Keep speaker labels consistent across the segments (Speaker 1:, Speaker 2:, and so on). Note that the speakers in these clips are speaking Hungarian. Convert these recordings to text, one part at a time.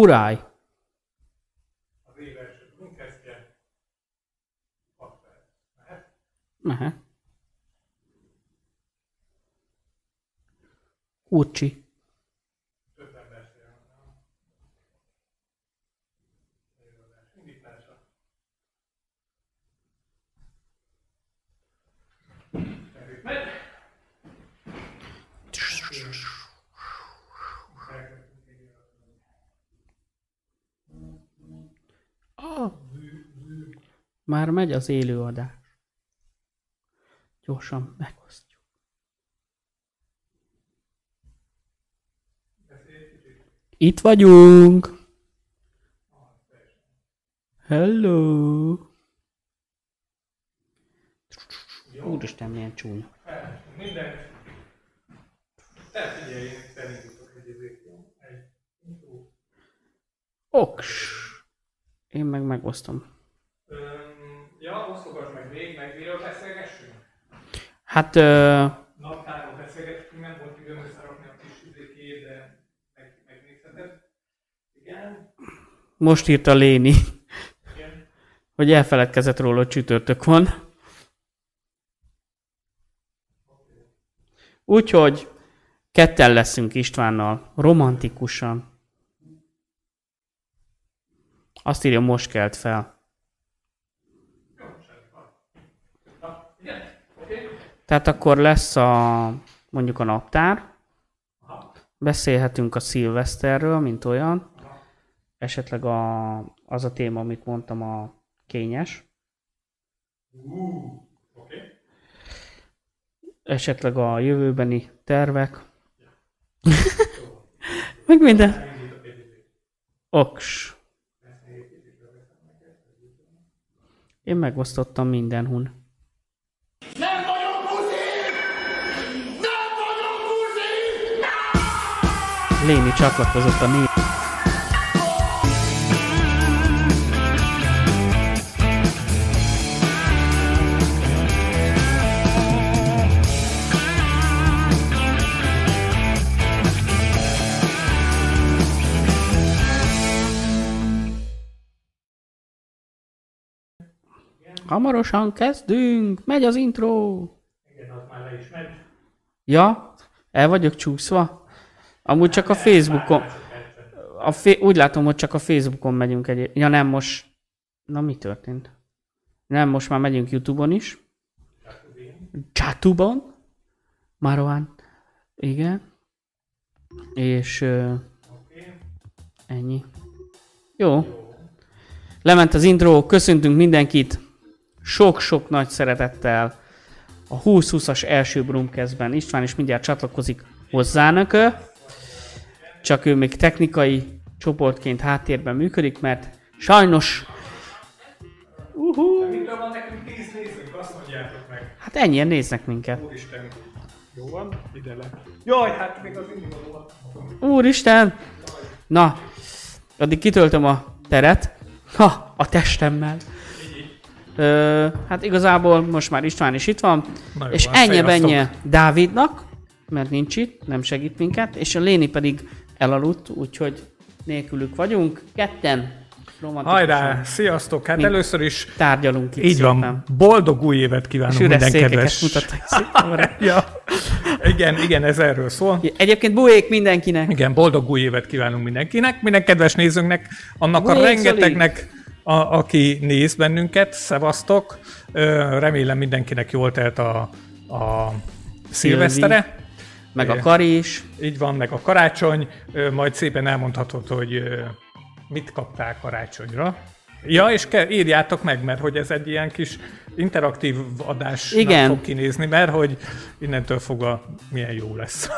Speaker 1: Facebookon is
Speaker 2: Kuráj. Már megy az élőadás. Gyorsan megosztjuk. Itt vagyunk. Hello. Úristen, milyen csúnya.
Speaker 1: Mindent. Te figyelj, én szerintútok egy.
Speaker 2: Oks. Én meg megosztom.
Speaker 1: Ja, osztogass meg még, meg miről beszélgessünk?
Speaker 2: Hát, ö,
Speaker 1: Naptárról beszélgettünk, nem volt időm összerakni a kis izékét, de meg, megnézheted. Igen,
Speaker 2: most írta Léni,
Speaker 1: igen.
Speaker 2: hogy elfeledkezett róla, hogy csütörtök van. Úgyhogy ketten leszünk Istvánnal, romantikusan. Azt írja, most kelt fel.
Speaker 1: Jó, semmi baj. Na, igen, oké.
Speaker 2: Tehát akkor lesz a, mondjuk a naptár, beszélhetünk a szilveszterről, mint olyan, esetleg a, az a téma, amit mondtam, a kényes, esetleg a jövőbeni tervek, meg minden. Oks. Én megosztottam mindenhun. Léni csatlakozott a név. Hamarosan kezdünk, megy az intro.
Speaker 1: Igen, az már le is megy.
Speaker 2: Ja, el vagyok csúszva. Amúgy csak a Facebookon, a fe- úgy látom, hogy csak a Facebookon megyünk egy... Ja nem, most... Na mi történt? Nem, most már megyünk Youtube-on is. Chatubon. Marwan. Igen. És ö, ennyi. Jó. Lement az intro, köszöntünk mindenkit. Sok-sok nagy szeretettel a 20-20-as első Brumkezben. István is mindjárt csatlakozik hozzánk. Csak ő még technikai csoportként háttérben működik, mert sajnos... Uh-huh.
Speaker 1: Mitől van nekünk 10 nézőnk, azt mondjátok meg.
Speaker 2: Hát ennyien néznek minket.
Speaker 1: Úristen. Jó van, ide le. Jaj, hát még az indulóval.
Speaker 2: Úristen! Na, addig kitöltöm a teret. Ha, a testemmel. Ö, hát igazából most már István is itt van,
Speaker 1: Na jó,
Speaker 2: és
Speaker 1: hát
Speaker 2: ennyi benye Dávidnak, mert nincs itt, nem segít minket, és a Léni pedig elaludt, úgyhogy nélkülük vagyunk. Ketten
Speaker 1: Hajrá, sziasztok! Hát először is
Speaker 2: tárgyalunk itt
Speaker 1: így van,
Speaker 2: szépen.
Speaker 1: boldog új évet kívánunk minden kedves... ja. Igen, igen, ez erről szól.
Speaker 2: Egyébként buék mindenkinek.
Speaker 1: Igen, boldog új évet kívánunk mindenkinek, minden kedves nézőnknek, annak a
Speaker 2: Buék,
Speaker 1: rengetegnek, a, aki néz bennünket, szevasztok. Remélem mindenkinek jól telt a, a szilvesztere.
Speaker 2: Meg a
Speaker 1: Igen.
Speaker 2: Kari is.
Speaker 1: Így van, meg a karácsony, majd szépen elmondhatod, hogy mit kaptál karácsonyra. Ja, és ke- írjátok meg, mert hogy ez egy ilyen kis interaktív adás
Speaker 2: Igen.
Speaker 1: fog kinézni, mert hogy innentől fogva milyen jó lesz.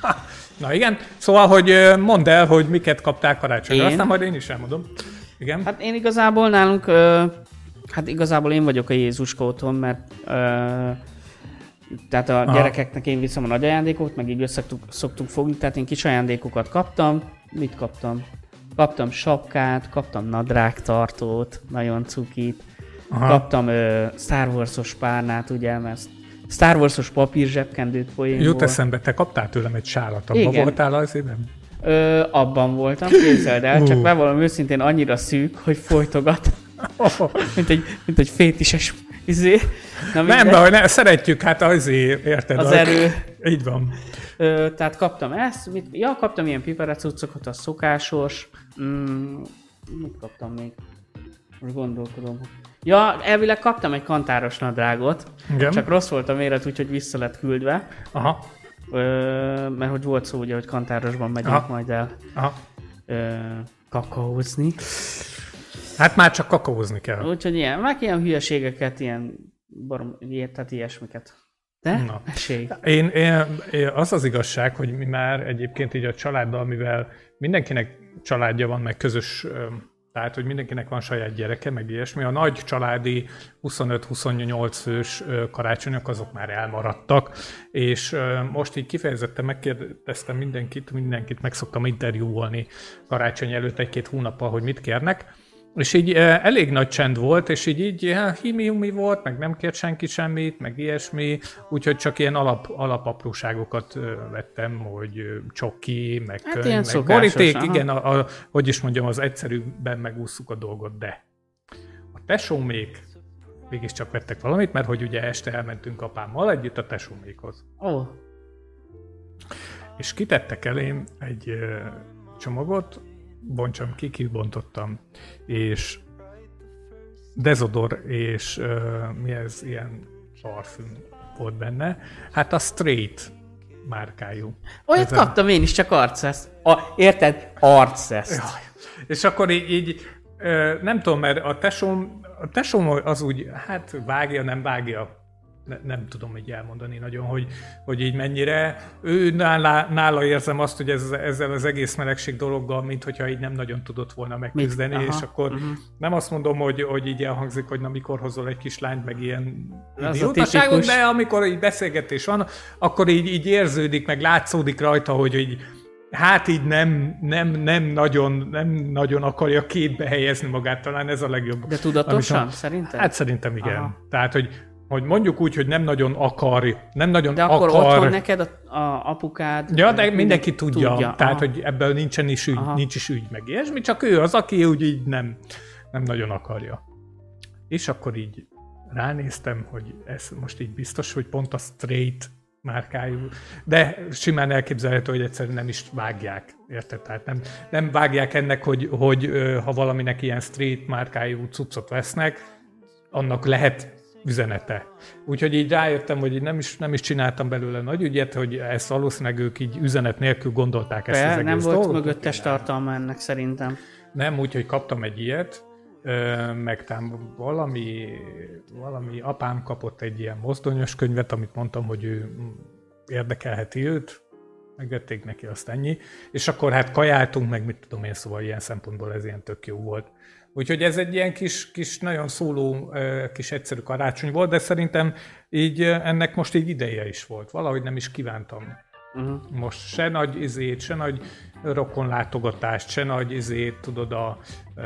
Speaker 1: Na igen, szóval, hogy mondd el, hogy miket kaptál karácsonyra,
Speaker 2: Én?
Speaker 1: aztán majd én is elmondom. Igen.
Speaker 2: Hát én igazából nálunk, ö, hát igazából én vagyok a Jézuska otthon, mert ö, tehát a
Speaker 1: Aha.
Speaker 2: gyerekeknek én viszem a nagy ajándékot, meg így össze szoktuk fogni, tehát én kis ajándékokat kaptam. Mit kaptam? Kaptam sapkát, kaptam nadrágtartót, nagyon cukit,
Speaker 1: Aha.
Speaker 2: Kaptam ö, Star Wars-os párnát, ugye, mert Star Wars-os papír zsebkendőt poénból.
Speaker 1: Jut eszembe, te kaptál tőlem egy sálat, abban
Speaker 2: Igen.
Speaker 1: voltál az évben?
Speaker 2: Ö, abban voltam, képzeld el, csak bevallom őszintén annyira szűk, hogy folytogat. mint egy, mint egy fétises izé. Na,
Speaker 1: Nem, de hogy ne, szeretjük, hát azért, érted?
Speaker 2: Az erő.
Speaker 1: Így van.
Speaker 2: Ö, tehát kaptam ezt, mit, ja, kaptam ilyen piperecucokat, a szokásos, mm, mit kaptam még? Most gondolkodom. Ja, elvileg kaptam egy kantáros nadrágot,
Speaker 1: Igen.
Speaker 2: csak rossz volt a méret, úgyhogy vissza lett küldve,
Speaker 1: Aha,
Speaker 2: ö, mert hogy volt szó ugye, hogy kantárosban megyünk
Speaker 1: Aha.
Speaker 2: majd el
Speaker 1: aha.
Speaker 2: ö, kakaózni.
Speaker 1: Hát már csak kakaózni kell.
Speaker 2: Úgyhogy ilyen, meg ilyen hülyeségeket, ilyen, barom, ilyet, tehát ilyesmiket. Te?
Speaker 1: Na. Én, én, én, az az igazság, hogy mi már egyébként így a családdal, mivel mindenkinek családja van, meg közös, tehát hogy mindenkinek van saját gyereke, meg ilyesmi, a nagy családi 25-28 fős karácsonyok azok már elmaradtak, és most így kifejezetten megkérdeztem mindenkit, mindenkit meg szoktam interjúolni karácsony előtt egy-két hónappal, hogy mit kérnek, és így eh, elég nagy csend volt, és így, így eh, himi volt, meg nem kért senki semmit, meg ilyesmi, úgyhogy csak ilyen alap, alapapróságokat vettem, hogy csoki, meg
Speaker 2: Hát
Speaker 1: könyv, meg boríték,
Speaker 2: aha.
Speaker 1: igen, a, a, hogy is mondjam, az egyszerűbben megúszuk a dolgot, de a tesómék mégiscsak vettek valamit, mert hogy ugye este elmentünk apámmal együtt a tesómékhoz.
Speaker 2: Ó,
Speaker 1: És kitettek elém egy csomagot, bontsam ki, kibontottam, és dezodor és ö, mi ez, ilyen parfüm volt benne. Hát a Straight márkájú.
Speaker 2: olyat
Speaker 1: Ez a-
Speaker 2: kaptam én is, csak arcesz. A, érted? Arcesz.
Speaker 1: És akkor így, így ö, nem tudom, mert a tesóm, a tesóm az úgy, hát vágja, nem vágja, ne, nem tudom így elmondani nagyon, hogy, hogy így mennyire. Ő nála, nála érzem azt, hogy ez, ezzel az egész melegség dologgal, mint hogyha így nem nagyon tudott volna megküzdeni,
Speaker 2: Aha,
Speaker 1: és akkor
Speaker 2: mhm.
Speaker 1: nem azt mondom, hogy, hogy így elhangzik, hogy na mikor hozol egy kislányt, meg ilyen idiótaságot, de amikor így beszélgetés van, akkor így, így érződik, meg látszódik rajta, hogy így hát így nem, nem, nem, nagyon, nem nagyon akarja képbe helyezni magát, talán ez a legjobb.
Speaker 2: De tudatosan,
Speaker 1: Amit-
Speaker 2: szerinted?
Speaker 1: Hát szerintem igen.
Speaker 2: Aha.
Speaker 1: Tehát, hogy, hogy mondjuk úgy, hogy nem nagyon akar, nem nagyon
Speaker 2: De akkor
Speaker 1: akar.
Speaker 2: otthon neked a, a apukád...
Speaker 1: Ja, de
Speaker 2: mindenki
Speaker 1: mindenki tudja, tudja. tehát
Speaker 2: aha.
Speaker 1: hogy ebből nincsen is ügy,
Speaker 2: Aha.
Speaker 1: nincs is ügy, meg ilyesmi, csak ő az, aki úgy így nem, nem nagyon akarja. És akkor így ránéztem, hogy ez most így biztos, hogy pont a straight márkájú, de simán elképzelhető, hogy egyszerűen nem is vágják, érted? Tehát nem, nem vágják ennek, hogy, hogy ha valaminek ilyen straight márkájú cuccot vesznek, annak lehet üzenete. Úgyhogy így rájöttem, hogy így nem is, nem is csináltam belőle nagy ügyet, hogy ezt valószínűleg ők így üzenet nélkül gondolták ezt
Speaker 2: Be,
Speaker 1: az egész
Speaker 2: nem volt
Speaker 1: dolgot.
Speaker 2: mögöttes tartalma ennek szerintem.
Speaker 1: Nem, úgyhogy kaptam egy ilyet, meg tám valami, valami apám kapott egy ilyen mozdonyos könyvet, amit mondtam, hogy ő érdekelheti őt, megvették neki azt ennyi, és akkor hát kajáltunk, meg mit tudom én, szóval ilyen szempontból ez ilyen tök jó volt. Úgyhogy ez egy ilyen kis, kis nagyon szóló, kis egyszerű karácsony volt, de szerintem így ennek most így ideje is volt. Valahogy nem is kívántam
Speaker 2: Uh-huh.
Speaker 1: most se nagy izét, se nagy rokonlátogatást, se nagy izét, tudod, a ö,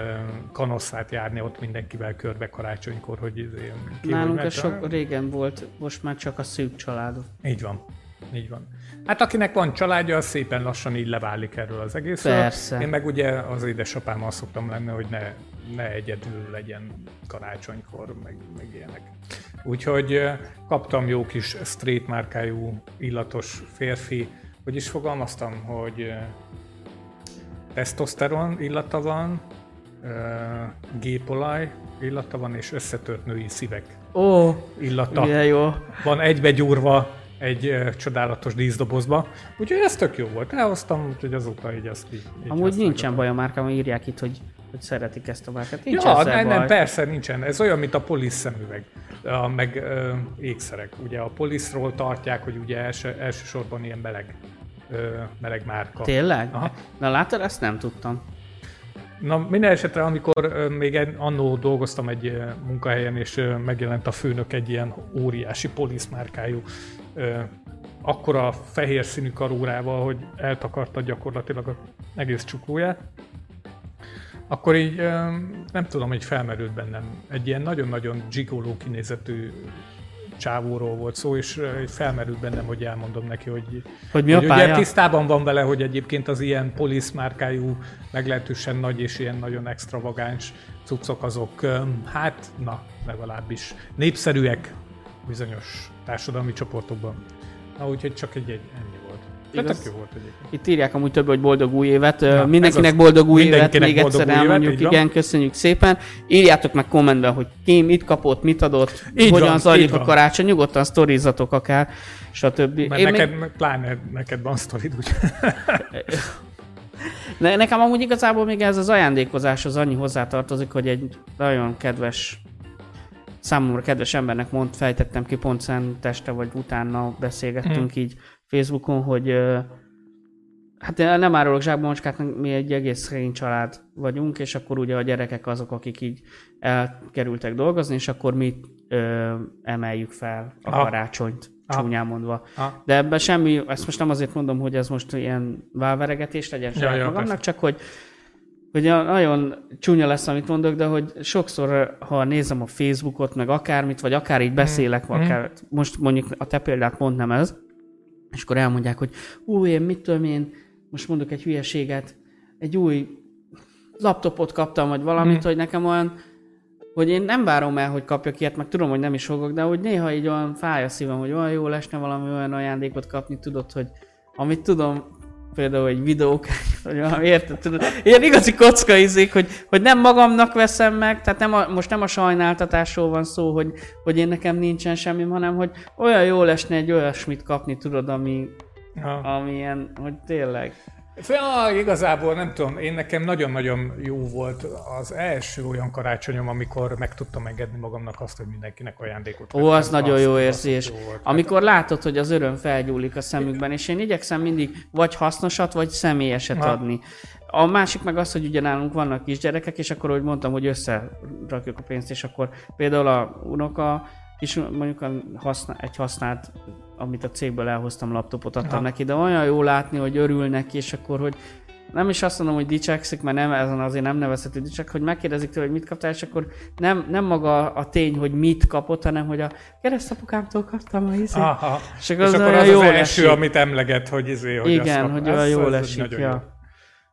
Speaker 1: kanosszát járni ott mindenkivel körbe karácsonykor, hogy izé, ki,
Speaker 2: Nálunk ez sok régen volt, most már csak a szűk családok.
Speaker 1: Így van. Így van. Hát akinek van családja, az szépen lassan így leválik erről az egészről.
Speaker 2: Persze.
Speaker 1: Én meg ugye az édesapámmal szoktam lenni, hogy ne, ne egyedül legyen karácsonykor, meg, meg ilyenek. Úgyhogy kaptam jó kis street márkájú illatos férfi, hogy is fogalmaztam, hogy tesztoszteron illata van, gépolaj illata van, és összetört női szívek
Speaker 2: Ó,
Speaker 1: illata
Speaker 2: milyen jó.
Speaker 1: van egybegyúrva egy ö, csodálatos díszdobozba. Úgyhogy ez tök jó volt. Elhoztam, úgyhogy azóta így azt így, így
Speaker 2: Amúgy nincsen baj a márkában, írják itt, hogy, hogy szeretik ezt a márkát. Nincs
Speaker 1: Ja,
Speaker 2: ezzel
Speaker 1: nem,
Speaker 2: baj.
Speaker 1: nem, persze nincsen. Ez olyan, mint a polisz szemüveg, a, meg ö, ékszerek. Ugye a poliszról tartják, hogy ugye első, elsősorban ilyen meleg, ö, meleg márka.
Speaker 2: Tényleg?
Speaker 1: Aha.
Speaker 2: Na látod, ezt nem tudtam.
Speaker 1: Na, minden esetre, amikor még annó dolgoztam egy munkahelyen, és megjelent a főnök egy ilyen óriási poliszmárkájú, akkora fehér színű karórával, hogy eltakarta gyakorlatilag az egész csuklóját, akkor így nem tudom, hogy felmerült bennem egy ilyen nagyon-nagyon gigoló kinézetű csávóról volt szó, és felmerült bennem, hogy elmondom neki, hogy,
Speaker 2: Hogy mi a
Speaker 1: hogy ugye tisztában van vele, hogy egyébként az ilyen polisz márkájú, meglehetősen nagy és ilyen nagyon extravagáns cuccok azok, hát na, legalábbis népszerűek bizonyos társadalmi csoportokban. Na, úgyhogy csak egy, egy
Speaker 2: Igaz.
Speaker 1: tök jó volt egyébként.
Speaker 2: Itt írják amúgy több, hogy boldog új évet.
Speaker 1: Na,
Speaker 2: Mindenkinek boldog új évet,
Speaker 1: Mindenkinek
Speaker 2: még
Speaker 1: boldog
Speaker 2: egyszer
Speaker 1: évet,
Speaker 2: elmondjuk.
Speaker 1: van.
Speaker 2: Igen, köszönjük szépen. Írjátok meg kommentben, hogy ki mit kapott, mit adott,
Speaker 1: Így
Speaker 2: hogyan
Speaker 1: van,
Speaker 2: zajlik a
Speaker 1: van.
Speaker 2: karácsony, nyugodtan sztorizatok akár, stb.
Speaker 1: Mert
Speaker 2: Én
Speaker 1: neked,
Speaker 2: még,
Speaker 1: még... pláne neked van sztorid, úgy.
Speaker 2: ne, nekem amúgy igazából még ez az ajándékozás az annyi hozzátartozik, hogy egy nagyon kedves számomra kedves embernek mond, fejtettem ki pont szenteste, vagy utána beszélgettünk
Speaker 1: Hmm.
Speaker 2: így Facebookon, hogy hát én nem árulok zsákba macskát, mi egy egész szerény család vagyunk, és akkor ugye a gyerekek azok, akik így elkerültek dolgozni, és akkor mi ö, emeljük fel a
Speaker 1: Aha.
Speaker 2: karácsonyt,
Speaker 1: Aha.
Speaker 2: csúnyán mondva.
Speaker 1: Ha,
Speaker 2: De ebben semmi, ezt most nem azért mondom, hogy ez most ilyen válveregetés legyen saját
Speaker 1: ja,
Speaker 2: magamnak,
Speaker 1: persze.
Speaker 2: csak hogy hogy nagyon csúnya lesz, amit mondok, de hogy sokszor, ha nézem a Facebookot, meg akármit, vagy akár így beszélek,
Speaker 1: Mm.
Speaker 2: akár, most mondjuk a te példát nem ez, és akkor elmondják, hogy ú, én mit tudom én, most mondok egy hülyeséget, egy új laptopot kaptam, vagy valamit,
Speaker 1: Mm.
Speaker 2: hogy nekem olyan, hogy én nem várom el, hogy kapjak ilyet, meg tudom, hogy nem is fogok, de hogy néha így olyan fáj a szívem, hogy olyan jó lesne valami olyan ajándékot kapni, tudod, hogy amit tudom, például egy videók, vagy valami, érted, tudod, ilyen igazi kocka izék, hogy, hogy nem magamnak veszem meg, tehát nem a, most nem a sajnáltatásról van szó, hogy, hogy én nekem nincsen semmi, hanem hogy olyan jó lesne egy olyasmit kapni, tudod, ami,
Speaker 1: ha.
Speaker 2: ami ilyen, hogy tényleg.
Speaker 1: Ja, igazából nem tudom, én nekem nagyon-nagyon jó volt az első olyan karácsonyom, amikor meg tudtam engedni magamnak azt, hogy mindenkinek ajándékot
Speaker 2: Ó, az nagyon
Speaker 1: Azt-
Speaker 2: jó érzés.
Speaker 1: jó volt.
Speaker 2: Amikor látod, hogy az öröm felgyúlik a szemükben, és én igyekszem mindig vagy hasznosat, vagy személyeset
Speaker 1: Na.
Speaker 2: adni. A másik meg az, hogy ugye nálunk vannak kisgyerekek, és akkor, hogy mondtam, hogy összerakjuk a pénzt, és akkor például a unoka kis, mondjuk a haszna, egy használt, amit a cégből elhoztam, laptopot adtam
Speaker 1: Aha.
Speaker 2: neki, de olyan jó látni, hogy örül neki, és akkor, hogy nem is azt mondom, hogy dicsekszik, mert nem, ezen azért nem nevezhető dicsek, hogy megkérdezik tőle, hogy mit kaptál, és akkor nem, nem maga a tény, hogy mit kapott, hanem hogy a keresztapukámtól kaptam a izét.
Speaker 1: Aha.
Speaker 2: És
Speaker 1: És
Speaker 2: akkor
Speaker 1: akkor
Speaker 2: az
Speaker 1: az
Speaker 2: olyan
Speaker 1: az,
Speaker 2: jól
Speaker 1: első,
Speaker 2: esik.
Speaker 1: amit emleget, hogy izé, hogy azt
Speaker 2: Igen,
Speaker 1: kap-
Speaker 2: hogy
Speaker 1: az-
Speaker 2: olyan jól
Speaker 1: az
Speaker 2: esik. Ja.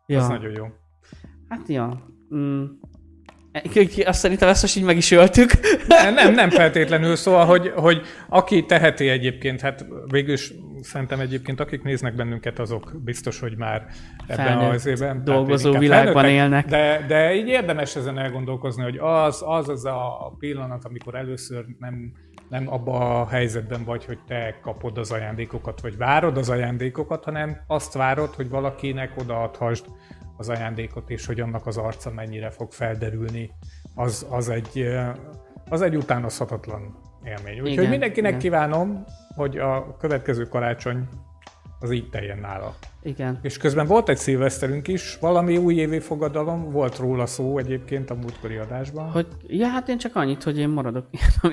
Speaker 1: jó. Az
Speaker 2: Ja.
Speaker 1: nagyon jó.
Speaker 2: Hát ja. Mm. Azt szerintem ezt most így meg is öltük.
Speaker 1: Nem, nem, nem feltétlenül, szóval, hogy, hogy aki teheti egyébként, hát végül is szerintem egyébként akik néznek bennünket, azok biztos, hogy már ebben
Speaker 2: Felnőtt
Speaker 1: az évben.
Speaker 2: dolgozó
Speaker 1: inkább
Speaker 2: világban élnek.
Speaker 1: De, de így érdemes ezen elgondolkozni, hogy az az, az a pillanat, amikor először nem, nem abba a helyzetben vagy, hogy te kapod az ajándékokat, vagy várod az ajándékokat, hanem azt várod, hogy valakinek odaadhasd az ajándékot, és hogy annak az arca mennyire fog felderülni, az, az egy, az egy utánozhatatlan élmény. Úgyhogy
Speaker 2: Igen,
Speaker 1: mindenkinek
Speaker 2: igen.
Speaker 1: kívánom, hogy a következő karácsony az így teljen nála.
Speaker 2: Igen.
Speaker 1: És közben volt egy szilveszterünk is, valami újévi fogadalom, volt róla szó egyébként a múltkori adásban.
Speaker 2: Hogy, ja, hát én csak annyit, hogy én maradok.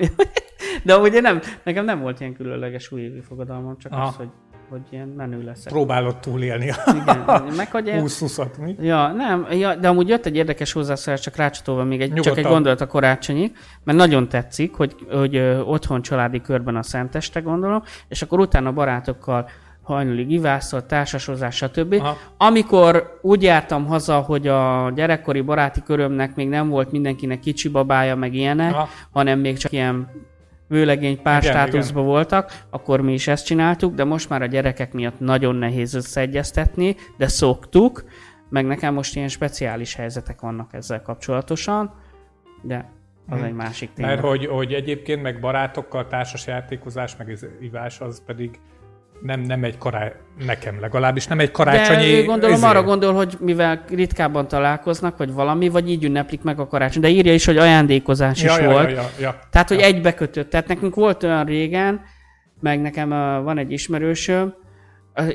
Speaker 2: De én nem, nekem nem volt ilyen különleges újévi fogadalmam, csak
Speaker 1: Aha.
Speaker 2: az, hogy, hogy ilyen menő leszek.
Speaker 1: Próbálod túlélni
Speaker 2: Igen, meg hogy én,
Speaker 1: 20-20-at, mi?
Speaker 2: Ja, nem, ja, de amúgy jött egy érdekes hozzászólás, csak rácsatolva még egy, csak
Speaker 1: Nyugodtan.
Speaker 2: egy gondolat a karácsonyi, mert nagyon tetszik, hogy, hogy ö, otthon családi körben a szenteste gondolom, és akkor utána barátokkal hajnalig ivászol, társasozás, stb.
Speaker 1: Aha.
Speaker 2: Amikor úgy jártam haza, hogy a gyerekkori baráti körömnek még nem volt mindenkinek kicsi babája, meg ilyenek,
Speaker 1: Aha.
Speaker 2: hanem még csak ilyen vőlegény pár
Speaker 1: Igen,
Speaker 2: státuszban voltak, akkor mi is ezt csináltuk, de most már a gyerekek miatt nagyon nehéz összeegyeztetni, de szoktuk, meg nekem most ilyen speciális helyzetek vannak ezzel kapcsolatosan, de az egy másik téma.
Speaker 1: Mert hogy, hogy egyébként meg barátokkal társas játékozás, meg ivás, az pedig nem, nem egy karácsony, nekem legalábbis nem egy karácsonyi...
Speaker 2: De gondolom
Speaker 1: izé.
Speaker 2: arra gondol, hogy mivel ritkábban találkoznak, vagy valami, vagy így ünneplik meg a karácsony. De írja is, hogy ajándékozás
Speaker 1: ja,
Speaker 2: is
Speaker 1: ja,
Speaker 2: volt.
Speaker 1: Ja, ja, ja.
Speaker 2: Tehát, hogy egybekötött. Tehát nekünk volt olyan régen, meg nekem uh, van egy ismerősöm,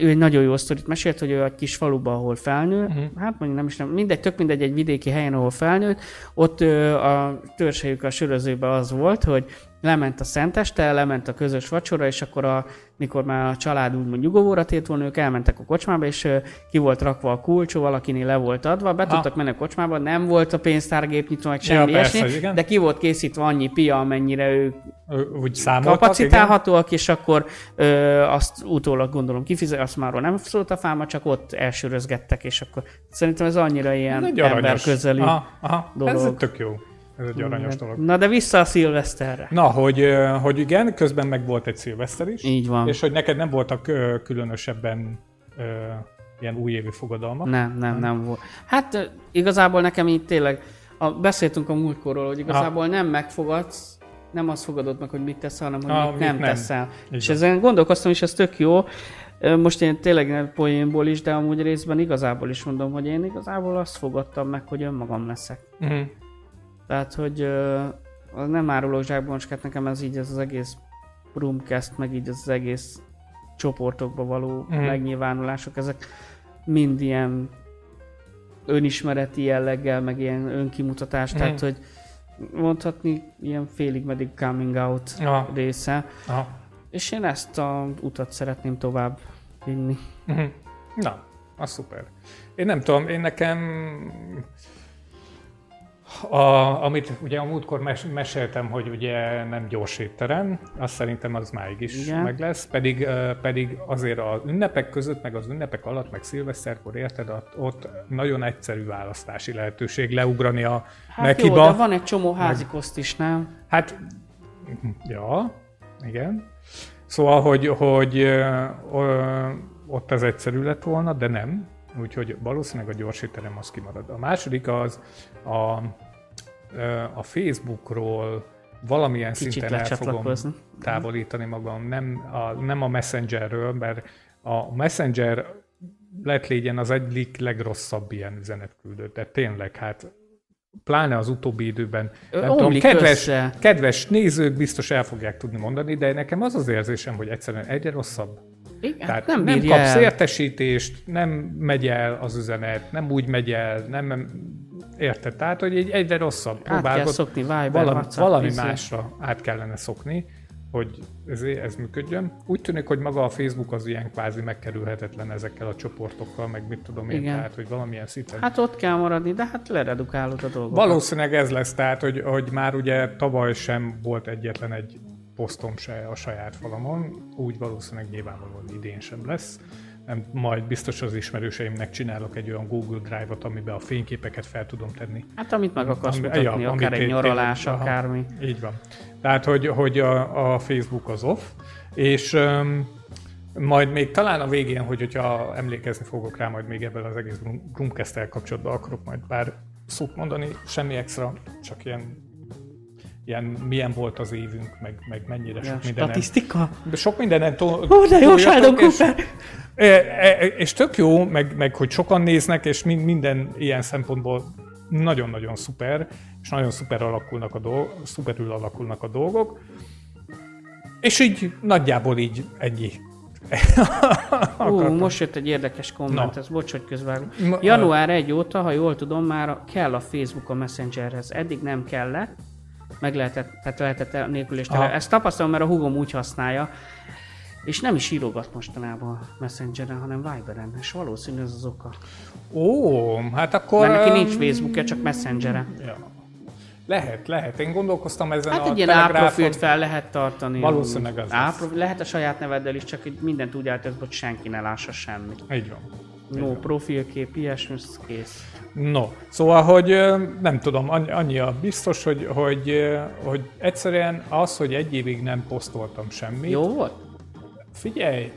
Speaker 2: ő egy nagyon jó sztorit mesélt, hogy ő egy kis faluba, ahol felnő, uh-huh. hát mondjuk nem is nem, mindegy, tök mindegy, egy vidéki helyen, ahol felnőtt, ott uh, a törzsejük a sörözőbe az volt, hogy lement a szenteste, lement a közös vacsora, és akkor a, mikor már a család úgymond nyugovóra tért volna, ők elmentek a kocsmába, és ki volt rakva a kulcsó, valakinél le volt adva, be
Speaker 1: Ha.
Speaker 2: tudtak menni a kocsmába, nem volt a pénztárgép nyitva, meg semmi
Speaker 1: persze,
Speaker 2: ilyesmi,
Speaker 1: igen.
Speaker 2: de ki volt készítve annyi pia, amennyire ők
Speaker 1: Ö, Úgy számoltak, igen?
Speaker 2: kapacitálhatóak, és akkor ö, azt utólag gondolom kifizet, azt már nem szólt a fáma, csak ott elsőrözgettek, és akkor szerintem ez annyira ilyen ember közeli.
Speaker 1: Aha, aha. Ez
Speaker 2: dolog.
Speaker 1: tök jó. Ez egy aranyos dolog.
Speaker 2: Na de vissza a szilveszterre.
Speaker 1: Na, hogy, hogy igen, közben meg volt egy szilveszter is,
Speaker 2: Így van.
Speaker 1: és hogy neked nem voltak különösebben ilyen újévi fogadalmak.
Speaker 2: Nem, nem, nem volt. Hát igazából nekem így tényleg, a, beszéltünk a múltkorról, hogy igazából nem megfogadsz, nem azt fogadod meg, hogy mit teszel, hanem hogy
Speaker 1: Ah,
Speaker 2: mit
Speaker 1: mit
Speaker 2: nem,
Speaker 1: nem.
Speaker 2: teszel.
Speaker 1: Így
Speaker 2: és ezen gondolkoztam, és ez tök jó. Most én tényleg poénból is, de amúgy részben igazából is mondom, hogy én igazából azt fogadtam meg, hogy önmagam leszek.
Speaker 1: Uh-huh.
Speaker 2: Tehát, hogy az nem árulok zsákboncskát, nekem ez így ez az egész Brumcast, meg így az egész csoportokba való
Speaker 1: Mhm.
Speaker 2: megnyilvánulások, ezek mind ilyen önismereti jelleggel, meg ilyen önkimutatás,
Speaker 1: Mhm.
Speaker 2: tehát, hogy mondhatni ilyen félig meddig coming out
Speaker 1: Aha.
Speaker 2: része,
Speaker 1: Aha.
Speaker 2: és én ezt a utat szeretném tovább vinni.
Speaker 1: Uh-huh. Na, az szuper. Én nem tudom, én nekem a, amit ugye a múltkor mes, meséltem, hogy ugye nem gyors étterem, azt szerintem az máig is
Speaker 2: Igen.
Speaker 1: meg lesz, pedig, pedig azért az ünnepek között, meg az ünnepek alatt, meg szilveszterkor érted, ott, ott nagyon egyszerű választási lehetőség leugrani a
Speaker 2: Hát
Speaker 1: Mekiba.
Speaker 2: jó, de van egy csomó házikoszt is, nem?
Speaker 1: Hát, ja, igen. Szóval, hogy, hogy ö, ö, ott ez egyszerű lett volna, de nem. Úgyhogy valószínűleg a gyorsíterem az kimarad. A második az a, a Facebookról valamilyen
Speaker 2: Kicsit
Speaker 1: szinten el fogom távolítani magam. Nem a, nem a Messengerről, mert a Messenger lett légyen az egyik legrosszabb ilyen üzenetküldő. Tehát tényleg, hát pláne az utóbbi időben. Nem tudom, kedves,
Speaker 2: össze.
Speaker 1: kedves nézők biztos el fogják tudni mondani, de nekem az az érzésem, hogy egyszerűen egyre rosszabb.
Speaker 2: Igen,
Speaker 1: Tehát
Speaker 2: nem,
Speaker 1: nem, kapsz
Speaker 2: el.
Speaker 1: értesítést, nem megy el az üzenet, nem úgy megy el, nem érted? Tehát, hogy egy egyre rosszabb.
Speaker 2: Át kell szokni, Viber,
Speaker 1: valami,
Speaker 2: WhatsApp,
Speaker 1: valami másra át kellene szokni, hogy ez, ez működjön. Úgy tűnik, hogy maga a Facebook az ilyen kvázi megkerülhetetlen ezekkel a csoportokkal, meg mit tudom én,
Speaker 2: Igen.
Speaker 1: tehát, hogy valamilyen szinten.
Speaker 2: Hát ott kell maradni, de hát leredukálod a dolgot.
Speaker 1: Valószínűleg ez lesz, tehát, hogy, hogy már ugye tavaly sem volt egyetlen egy posztom se a saját falamon, úgy valószínűleg nyilvánvalóan idén sem lesz. Nem, majd biztos az ismerőseimnek csinálok egy olyan Google Drive-ot, amiben a fényképeket fel tudom tenni.
Speaker 2: Hát amit meg akarsz
Speaker 1: Ami-
Speaker 2: mutatni,
Speaker 1: ja,
Speaker 2: akár egy nyaralás,
Speaker 1: tényleg-
Speaker 2: akármi.
Speaker 1: Így van. Tehát, hogy, hogy a, a Facebook az off, és um, majd még talán a végén, hogy, hogyha emlékezni fogok rá, majd még ebből az egész Groomcast-tel kapcsolatban akarok majd pár szót mondani, semmi extra, csak ilyen, ilyen milyen volt az évünk, meg, meg mennyire
Speaker 2: Ja,
Speaker 1: sok mindenen.
Speaker 2: statisztika?
Speaker 1: De sok mindenen to-
Speaker 2: Ó, de jó, Sheldon
Speaker 1: és-
Speaker 2: Cooper!
Speaker 1: E, és tök jó, meg, meg hogy sokan néznek, és min- minden ilyen szempontból nagyon-nagyon szuper, és nagyon szuper alakulnak a dolgok, szuperül alakulnak a dolgok. És így nagyjából így ennyi.
Speaker 2: Ú, most jött egy érdekes komment,
Speaker 1: Na.
Speaker 2: ez bocs, hogy közvágom. Január 1 óta, ha jól tudom, már kell a Facebook a Messengerhez. Eddig nem kellett, meg lehetett, tehát lehetett nélkül is. Ezt tapasztalom, mert a hugom úgy használja, és nem is írogat mostanában a Messengeren, hanem Viberen, és valószínű ez az oka.
Speaker 1: Ó, hát akkor...
Speaker 2: Mert neki nincs Facebookja, csak Messengere.
Speaker 1: Ja. Lehet, lehet. Én gondolkoztam ezen
Speaker 2: Hát
Speaker 1: a
Speaker 2: egy ilyen. A-profilt fel lehet tartani.
Speaker 1: Valószínűleg az.
Speaker 2: A-profil, lehet a saját neveddel is, csak mindent úgy állítod, hogy senki ne lássa semmit.
Speaker 1: Így van.
Speaker 2: No profilkép, ilyesmi, kész.
Speaker 1: No, szóval, hogy nem tudom, annyi, a biztos, hogy, hogy, hogy egyszerűen az, hogy egy évig nem posztoltam semmit.
Speaker 2: Jó volt?
Speaker 1: Figyelj,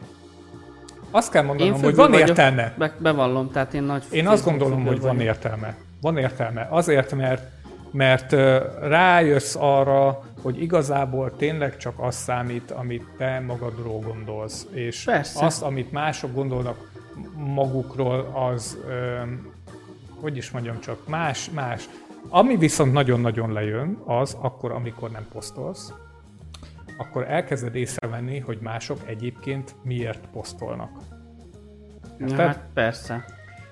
Speaker 1: azt kell mondanom,
Speaker 2: Én
Speaker 1: hogy van
Speaker 2: vagyok.
Speaker 1: értelme.
Speaker 2: Be, bevallom, tehát én nagy
Speaker 1: Én azt gondolom, hogy van értelme. Van értelme. Azért, mert, mert rájössz arra, hogy igazából tényleg csak az számít, amit te magadról gondolsz. És
Speaker 2: Persze.
Speaker 1: azt, amit mások gondolnak magukról, az, hogy is mondjam csak, más, más. Ami viszont nagyon-nagyon lejön, az akkor, amikor nem posztolsz, akkor elkezded észrevenni, hogy mások egyébként miért posztolnak.
Speaker 2: Ja,
Speaker 1: Érted?
Speaker 2: hát persze.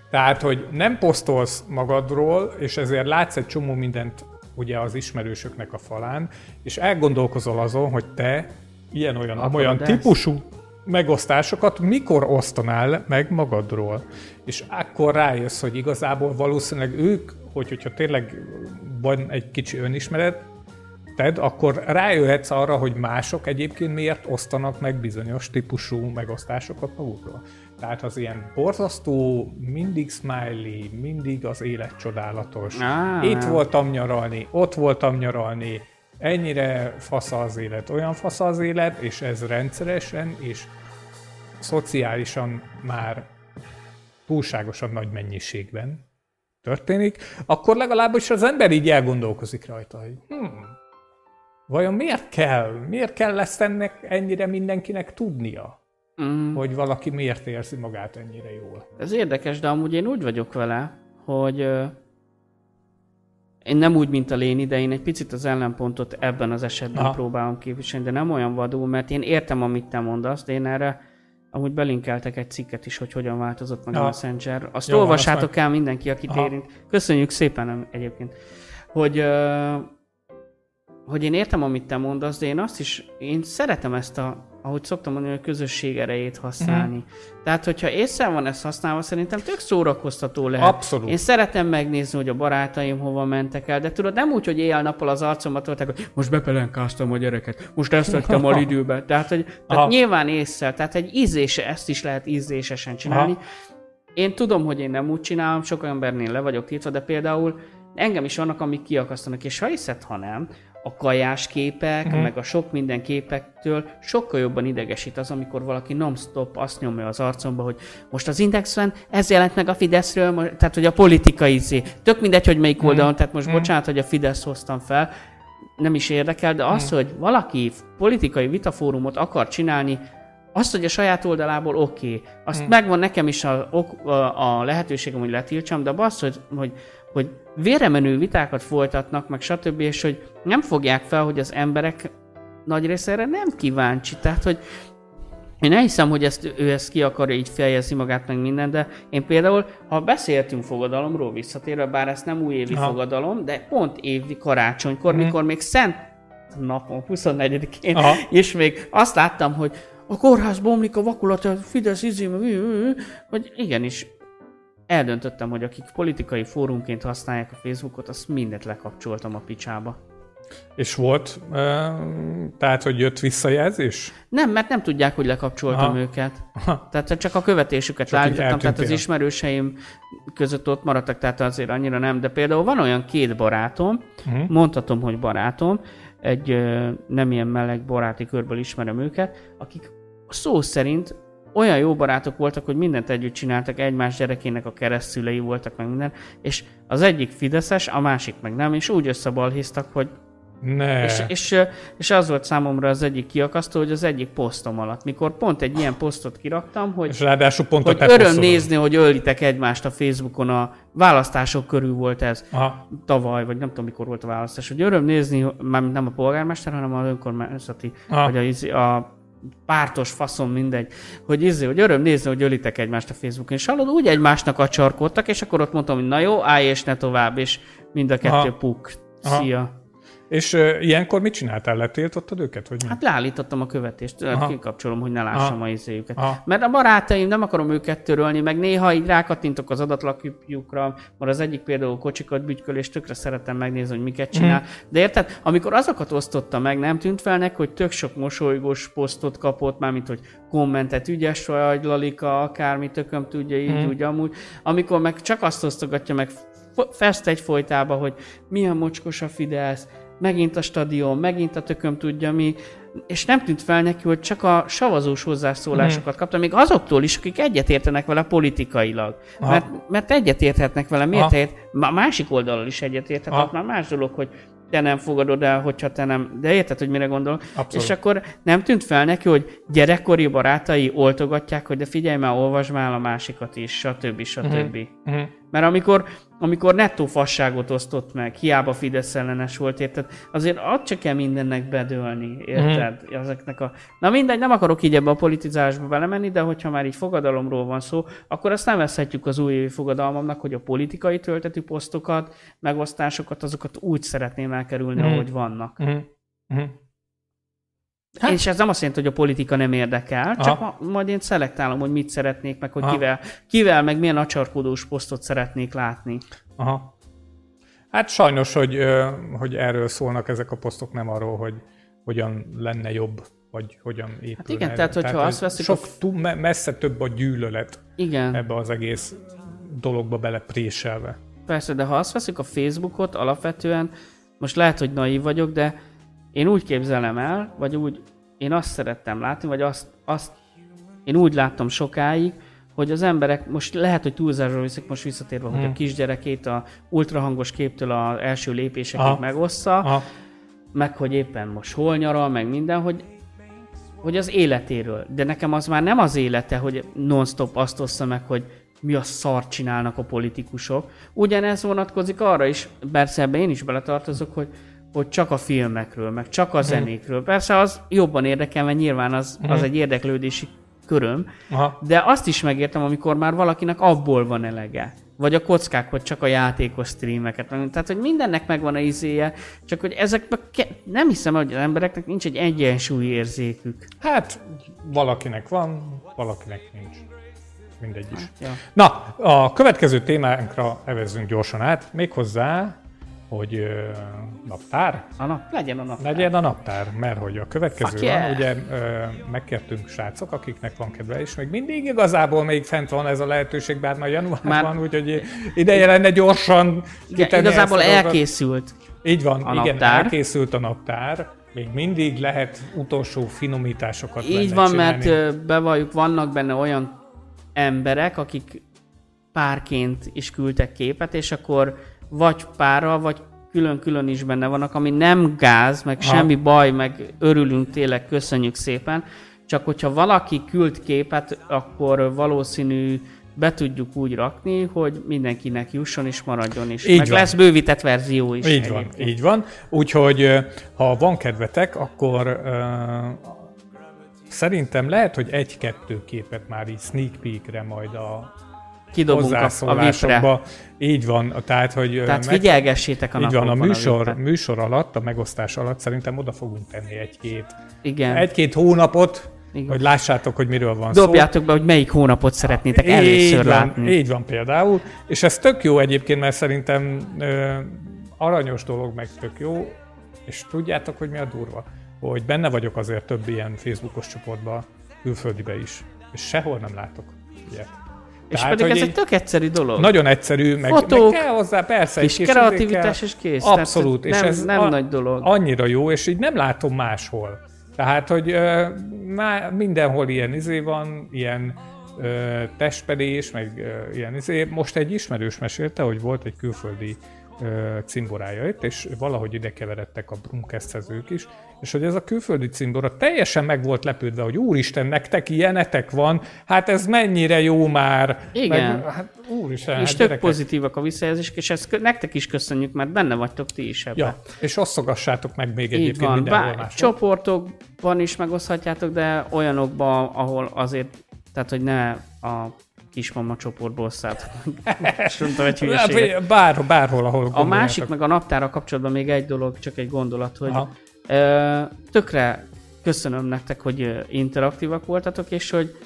Speaker 1: Tehát, hogy nem posztolsz magadról, és ezért látsz egy csomó mindent ugye az ismerősöknek a falán, és elgondolkozol azon, hogy te ilyen-olyan olyan típusú megosztásokat mikor osztanál meg magadról. És akkor rájössz, hogy igazából valószínűleg ők, hogy, hogyha tényleg van egy kicsi önismeret, érted, akkor rájöhetsz arra, hogy mások egyébként miért osztanak meg bizonyos típusú megosztásokat magukról. Tehát az ilyen borzasztó, mindig smiley, mindig az élet csodálatos.
Speaker 2: Á,
Speaker 1: Itt voltam nyaralni, ott voltam nyaralni, ennyire fasza az élet, olyan fasza az élet, és ez rendszeresen és szociálisan már túlságosan nagy mennyiségben történik, akkor legalábbis az ember így elgondolkozik rajta, hogy hmm, vajon miért kell, miért kell ezt ennek ennyire mindenkinek tudnia,
Speaker 2: Mm.
Speaker 1: hogy valaki miért érzi magát ennyire jól.
Speaker 2: Ez érdekes, de amúgy én úgy vagyok vele, hogy én nem úgy, mint a Léni, de én egy picit az ellenpontot ebben az esetben
Speaker 1: Aha.
Speaker 2: Aha. próbálom képviselni, de nem olyan vadul, mert én értem, amit te mondasz, de én erre amúgy belinkeltek egy cikket is, hogy hogyan változott meg a
Speaker 1: Ja.
Speaker 2: Messenger. Azt
Speaker 1: Jó,
Speaker 2: olvassátok
Speaker 1: azt
Speaker 2: el mindenki, akit
Speaker 1: Aha.
Speaker 2: érint. Köszönjük szépen egyébként. Hogy, hogy én értem, amit te mondasz, de én azt is, én szeretem ezt a, ahogy szoktam mondani, a közösség erejét használni.
Speaker 1: Mhm.
Speaker 2: Tehát, hogyha észre van ezt használva, szerintem tök szórakoztató lehet.
Speaker 1: Abszolút.
Speaker 2: Én szeretem megnézni, hogy a barátaim hova mentek el, de tudod, nem úgy, hogy éjjel-nappal az arcomat tolták, hogy most bepelenkáztam a gyereket, most ezt tettem a időbe. Tehát, hogy tehát nyilván észre, tehát egy ízése, ezt is lehet ízésesen csinálni.
Speaker 1: Aha.
Speaker 2: Én tudom, hogy én nem úgy csinálom, sok embernél le vagyok tiltva, de például engem is vannak, amik kiakasztanak, és ha hiszed, ha nem, a kajás képek,
Speaker 1: Mhm.
Speaker 2: mm. meg a sok minden képektől sokkal jobban idegesít az, amikor valaki non-stop azt nyomja az arcomba, hogy most az Indexen ez jelent meg a Fideszről, tehát hogy a politikai izé. Tök mindegy, hogy melyik oldalon, tehát most bocsánat, hogy a Fidesz hoztam fel, nem is érdekel, de az, hogy valaki politikai vitafórumot akar csinálni, azt, hogy a saját oldalából oké, okay. azt hmm. megvan nekem is a, a, a lehetőségem, hogy letiltsam, de az, hogy, hogy, hogy véremenő vitákat folytatnak, meg stb., és hogy nem fogják fel, hogy az emberek nagy része erre nem kíváncsi. Tehát, hogy én nem hiszem, hogy ezt, ő ezt ki akarja így fejezni magát, meg minden, de én például, ha beszéltünk fogadalomról visszatérve, bár ez nem újévi
Speaker 1: Aha.
Speaker 2: fogadalom, de pont évi karácsonykor,
Speaker 1: Mhm.
Speaker 2: mikor még szent napon, 24-én,
Speaker 1: Aha.
Speaker 2: és még azt láttam, hogy a kórház bomlik, a vakulat, a Fidesz ü- hogy igenis eldöntöttem, hogy akik politikai fórumként használják a Facebookot, azt mindet lekapcsoltam a picsába.
Speaker 1: És volt, uh, tehát, hogy jött visszajelzés?
Speaker 2: Nem, mert nem tudják, hogy lekapcsoltam
Speaker 1: Aha.
Speaker 2: őket.
Speaker 1: Aha.
Speaker 2: Tehát csak a követésüket
Speaker 1: Csak így
Speaker 2: leállítottam, tehát az ismerőseim között ott maradtak, tehát azért annyira nem. De például van olyan két barátom,
Speaker 1: Uh-huh.
Speaker 2: mondhatom, hogy barátom, egy nem ilyen meleg baráti körből ismerem őket, akik szó szerint olyan jó barátok voltak, hogy mindent együtt csináltak, egymás gyerekének a keresztszülei voltak, meg minden, és az egyik fideszes, a másik meg nem, és úgy összebalhéztak, hogy
Speaker 1: Ne.
Speaker 2: és, és, és az volt számomra az egyik kiakasztó, hogy az egyik posztom alatt, mikor pont egy ilyen posztot kiraktam, hogy
Speaker 1: és ráadásul pont
Speaker 2: hogy öröm
Speaker 1: posztodon.
Speaker 2: nézni, hogy ölitek egymást a Facebookon, a választások körül volt ez
Speaker 1: Aha.
Speaker 2: tavaly, vagy nem tudom mikor volt a választás, hogy öröm nézni, már nem a polgármester, hanem az önkormányzati,
Speaker 1: Aha.
Speaker 2: vagy a, a pártos faszom, mindegy, hogy, izé, hogy öröm nézni, hogy ölitek egymást a Facebookon, és hallod, úgy egymásnak acsarkodtak, és akkor ott mondtam, hogy na jó, állj és ne tovább, és mind a kettő
Speaker 1: Aha.
Speaker 2: puk.
Speaker 1: Aha. És uh, ilyenkor mit csináltál? Letiltottad őket? Vagy mi?
Speaker 2: Hát leállítottam a követést,
Speaker 1: Aha.
Speaker 2: Kikapcsolom, hogy ne lássam
Speaker 1: Aha.
Speaker 2: a izéjüket.
Speaker 1: Aha.
Speaker 2: Mert a barátaim, nem akarom őket törölni, meg néha így rákattintok az adatlapjukra, mert az egyik például kocsikat bütyköl, és tökre szeretem megnézni, hogy miket csinál.
Speaker 1: Mhm.
Speaker 2: De érted, amikor azokat osztotta meg, nem tűnt fel neki, hogy tök sok mosolygós posztot kapott, mármint, hogy kommentet, ügyes vagy, Lalika, akármi, tököm tudja, így,
Speaker 1: Mhm.
Speaker 2: úgy, amúgy. Amikor meg csak azt osztogatja meg fest egy folytába, hogy milyen mocskos a Fidesz, megint a stadion, megint a tököm tudja mi, és nem tűnt fel neki, hogy csak a savazós hozzászólásokat kapta, még azoktól is, akik egyetértenek vele politikailag.
Speaker 1: Aha.
Speaker 2: Mert, mert egyetérthetnek vele, miért ért? A másik oldalon is egyetérthet, ott már más dolog, hogy te nem fogadod el, hogyha te nem. De érted, hogy mire gondolok?
Speaker 1: Abszolút.
Speaker 2: És akkor nem tűnt fel neki, hogy gyerekkori barátai oltogatják, hogy de figyelj már, olvasd már a másikat is, stb. stb.
Speaker 1: Mhm.
Speaker 2: Mert amikor, amikor nettó fasságot osztott meg, hiába Fidesz ellenes volt, érted? Azért ott se kell mindennek bedőlni, érted?
Speaker 1: Mhm.
Speaker 2: Ezeknek a... Na mindegy, nem akarok így ebbe a politizálásba belemenni, de hogyha már így fogadalomról van szó, akkor azt nem veszhetjük az újévi fogadalmamnak, hogy a politikai töltetű posztokat, megosztásokat, azokat úgy szeretném elkerülni,
Speaker 1: Mhm.
Speaker 2: ahogy vannak.
Speaker 1: Mhm. Mhm.
Speaker 2: Hát, és ez nem azt jelenti, hogy a politika nem érdekel, csak
Speaker 1: Aha.
Speaker 2: ma, majd én szelektálom, hogy mit szeretnék, meg hogy
Speaker 1: Aha.
Speaker 2: kivel, kivel, meg milyen acsarkodós posztot szeretnék látni.
Speaker 1: Aha. Hát sajnos, hogy, hogy erről szólnak ezek a posztok, nem arról, hogy hogyan lenne jobb, vagy hogyan épülne.
Speaker 2: Hát igen,
Speaker 1: erre.
Speaker 2: tehát hogyha azt
Speaker 1: hogy
Speaker 2: veszik,
Speaker 1: Sok,
Speaker 2: a-
Speaker 1: túl, me- messze több a gyűlölet
Speaker 2: Igen.
Speaker 1: ebbe az egész dologba belepréselve.
Speaker 2: Persze, de ha azt veszik a Facebookot, alapvetően, most lehet, hogy naív vagyok, de én úgy képzelem el, vagy úgy, én azt szerettem látni, vagy azt, azt én úgy láttam sokáig, hogy az emberek, most lehet, hogy túlzásra viszik, most visszatérve, hogy a
Speaker 1: Hmm.
Speaker 2: kisgyerekét a ultrahangos képtől az első lépéseket
Speaker 1: Aha.
Speaker 2: megossza,
Speaker 1: Aha.
Speaker 2: meg hogy éppen most hol nyaral, meg minden, hogy, hogy az életéről. De nekem az már nem az élete, hogy non-stop azt ossza meg, hogy mi a szart csinálnak a politikusok. Ugyanez vonatkozik arra is, persze ebbe én is beletartozok, hogy, hogy csak a filmekről, meg csak a zenékről. Persze az jobban érdekel, mert nyilván az, az egy érdeklődési köröm,
Speaker 1: Aha.
Speaker 2: de azt is megértem, amikor már valakinek abból van elege. Vagy a kockák, hogy csak a játékos streameket. Tehát, hogy mindennek megvan a izéje, csak hogy ezekben ke- nem hiszem, hogy az embereknek nincs egy egyensúlyi érzékük.
Speaker 1: Hát valakinek van, valakinek nincs. Mindegy is.
Speaker 2: Ja.
Speaker 1: Na, a következő témánkra evezzünk gyorsan át, méghozzá, hogy ö, naptár.
Speaker 2: A nap, legyen a nap.
Speaker 1: Legyen a naptár, mert hogy a következő
Speaker 2: Fuck yeah.
Speaker 1: van, ugye ö, megkértünk srácok, akiknek van kedve, és még mindig igazából még fent van ez a lehetőség, bár már január
Speaker 2: Már-
Speaker 1: úgyhogy ideje lenne gyorsan
Speaker 2: Igen, igazából elkészült.
Speaker 1: Így van,
Speaker 2: a
Speaker 1: igen,
Speaker 2: naptár.
Speaker 1: elkészült a naptár, még mindig lehet utolsó finomításokat
Speaker 2: Így van,
Speaker 1: csinálni.
Speaker 2: mert bevalljuk, vannak benne olyan emberek, akik párként is küldtek képet, és akkor vagy párral, vagy külön-külön is benne vannak, ami nem gáz, meg
Speaker 1: Ha.
Speaker 2: semmi baj, meg örülünk tényleg, köszönjük szépen. Csak hogyha valaki küld képet, akkor valószínű be tudjuk úgy rakni, hogy mindenkinek jusson és maradjon is.
Speaker 1: Így
Speaker 2: meg
Speaker 1: van.
Speaker 2: lesz bővített verzió is.
Speaker 1: Így van, így van. Úgyhogy ha van kedvetek, akkor uh, szerintem lehet, hogy egy-kettő képet már így sneak peekre majd a
Speaker 2: Kidobunk a, a vipre.
Speaker 1: Így van, tehát hogy
Speaker 2: Tehát figyelgessétek a
Speaker 1: így van, a műsor,
Speaker 2: vipre.
Speaker 1: műsor alatt, a megosztás alatt szerintem oda fogunk tenni egy-két,
Speaker 2: Igen.
Speaker 1: egy-két hónapot,
Speaker 2: Igen.
Speaker 1: hogy lássátok, hogy miről van szó.
Speaker 2: Dobjátok be, hogy melyik hónapot szeretnétek
Speaker 1: Így
Speaker 2: először
Speaker 1: van,
Speaker 2: látni.
Speaker 1: Így van például, és ez tök jó egyébként, mert szerintem ö, aranyos dolog, meg tök jó, és tudjátok, hogy mi a durva? Hogy benne vagyok azért több ilyen Facebookos csoportban, külföldibe is, és sehol nem látok ilyet.
Speaker 2: És
Speaker 1: Tehát,
Speaker 2: pedig
Speaker 1: hogy
Speaker 2: ez egy tök egyszerű dolog.
Speaker 1: Nagyon egyszerű, meg,
Speaker 2: Fotók,
Speaker 1: meg kell hozzá, persze, egy
Speaker 2: kis
Speaker 1: kis
Speaker 2: kreativitás és kész.
Speaker 1: Abszolút,
Speaker 2: Tehát
Speaker 1: és
Speaker 2: nem,
Speaker 1: ez
Speaker 2: nem
Speaker 1: a-
Speaker 2: nagy dolog.
Speaker 1: annyira jó, és így nem látom máshol. Tehát, hogy ö, má, mindenhol ilyen izé van, ilyen ö, testpedés, meg ö, ilyen izé. Most egy ismerős mesélte, hogy volt egy külföldi ö, cimborája itt, és valahogy ide keveredtek a Brumcast ők is, és hogy ez a külföldi cimbora teljesen meg volt lepődve, hogy úristen, nektek ilyenetek van, hát ez mennyire jó már.
Speaker 2: Igen.
Speaker 1: Meg, hát úristen,
Speaker 2: és
Speaker 1: hát
Speaker 2: tök
Speaker 1: gyerekek.
Speaker 2: pozitívak a visszajelzések, és ezt nektek is köszönjük, mert benne vagytok ti is ebben.
Speaker 1: Ja, és osztogassátok meg még egyébként
Speaker 2: van,
Speaker 1: mindenhol
Speaker 2: bár csoportokban is megoszthatjátok, de olyanokban, ahol azért, tehát hogy ne a kismama csoportból szállt. Most mondtam egy hülyeséget.
Speaker 1: Hát, Bár, bárhol, ahol
Speaker 2: A másik, meg a naptára kapcsolatban még egy dolog, csak egy gondolat, hogy
Speaker 1: Aha.
Speaker 2: ö, tökre köszönöm nektek, hogy interaktívak voltatok, és hogy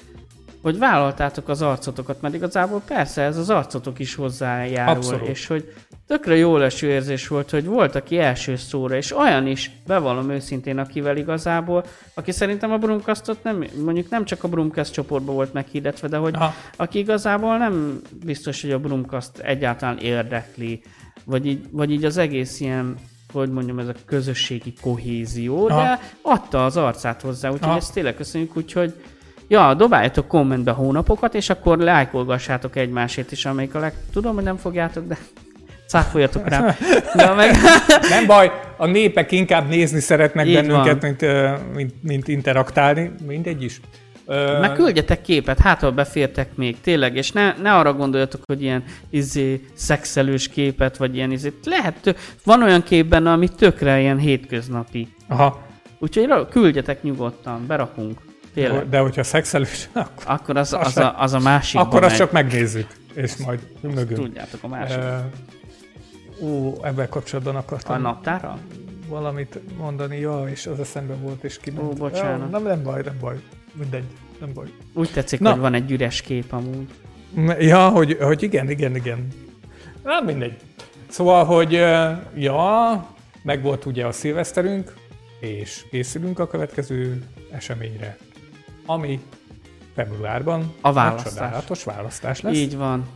Speaker 2: hogy vállaltátok az arcotokat, mert igazából persze ez az arcotok is hozzájárul,
Speaker 1: Abszolút.
Speaker 2: és hogy tökre jó leső érzés volt, hogy volt, aki első szóra, és olyan is, bevallom őszintén, akivel igazából, aki szerintem a Brumcastot nem, mondjuk nem csak a Brumcast csoportban volt meghirdetve, de hogy
Speaker 1: Aha.
Speaker 2: aki igazából nem biztos, hogy a Brumcast egyáltalán érdekli, vagy így, vagy így az egész ilyen, hogy mondjam, ez a közösségi kohézió,
Speaker 1: Aha.
Speaker 2: de adta az arcát hozzá, úgyhogy
Speaker 1: Aha.
Speaker 2: ezt tényleg köszönjük, úgyhogy ja, dobáljatok kommentbe hónapokat, és akkor lájkolgassátok egymásét is, amelyik a leg... Tudom, hogy nem fogjátok, de cáfoljatok rá. De meg...
Speaker 1: Nem baj, a népek inkább nézni szeretnek
Speaker 2: Így
Speaker 1: bennünket,
Speaker 2: van.
Speaker 1: mint, mint, mint interaktálni. Mindegy is.
Speaker 2: Meg küldjetek képet, hát ha befértek még, tényleg, és ne, ne arra gondoljatok, hogy ilyen izé, szexelős képet, vagy ilyen izé. Lehet, van olyan kép benne, ami tökre ilyen hétköznapi.
Speaker 1: Aha,
Speaker 2: Úgyhogy küldjetek nyugodtan, berakunk. Tényleg.
Speaker 1: de hogyha szexelős, akkor,
Speaker 2: Akkor az, az, a, az a másik.
Speaker 1: akkor azt csak megnézzük, és majd mögünk.
Speaker 2: Tudjátok a másik.
Speaker 1: Ö, Ó, ebben kapcsolatban
Speaker 2: A
Speaker 1: akartam
Speaker 2: naptára?
Speaker 1: valamit mondani, ja, és az eszembe volt, és kiment.
Speaker 2: Ó, bocsánat.
Speaker 1: Ja, nem, nem baj, nem baj. Mindegy, nem baj.
Speaker 2: Úgy tetszik,
Speaker 1: Na.
Speaker 2: hogy van egy üres kép amúgy.
Speaker 1: Ja, hogy, hogy igen, igen, igen. Na, mindegy. Szóval, hogy ö, ja, meg volt ugye a szilveszterünk, és készülünk a következő eseményre, ami februárban
Speaker 2: A választás.
Speaker 1: egy csodálatos választás lesz.
Speaker 2: Így van.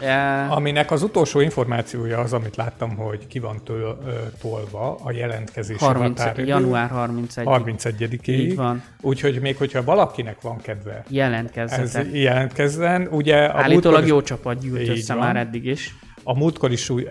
Speaker 2: E,
Speaker 1: Aminek az utolsó információja az, amit láttam, hogy ki van töl, ö, tolva a jelentkezési
Speaker 2: 30,
Speaker 1: határidő.
Speaker 2: január 31
Speaker 1: 31-ig.
Speaker 2: Így van.
Speaker 1: Úgyhogy még hogyha valakinek van kedve ez
Speaker 2: jelentkezzetek.
Speaker 1: jelentkezzen, ugye a
Speaker 2: Állítólag
Speaker 1: múltkor,
Speaker 2: jó csapat gyűlt
Speaker 1: Így
Speaker 2: össze
Speaker 1: van.
Speaker 2: már eddig is.
Speaker 1: a múltkor is úgy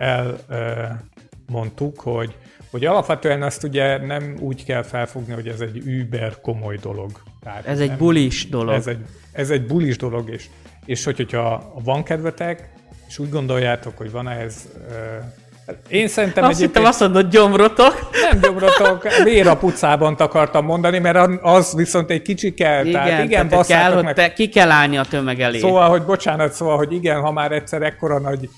Speaker 1: elmondtuk, hogy, hogy alapvetően azt ugye nem úgy kell felfogni, hogy ez egy über komoly dolog. Tehát
Speaker 2: Ez egy
Speaker 1: nem-
Speaker 2: bulis dolog.
Speaker 1: Ez egy, ez egy bulis dolog, és, és hogy, hogyha van kedvetek, és úgy gondoljátok, hogy van ehhez... Uh, én szerintem
Speaker 2: Azt hittem azt mondod gyomrotok.
Speaker 1: nem gyomrotok, vér a pucában akartam mondani, mert az viszont egy kicsi kell.
Speaker 2: Igen,
Speaker 1: tehát igen,
Speaker 2: tehát kell,
Speaker 1: basszátok
Speaker 2: hogy
Speaker 1: meg.
Speaker 2: te, ki kell állni a tömeg elé.
Speaker 1: Szóval, hogy bocsánat, szóval, hogy igen, ha már egyszer ekkora nagy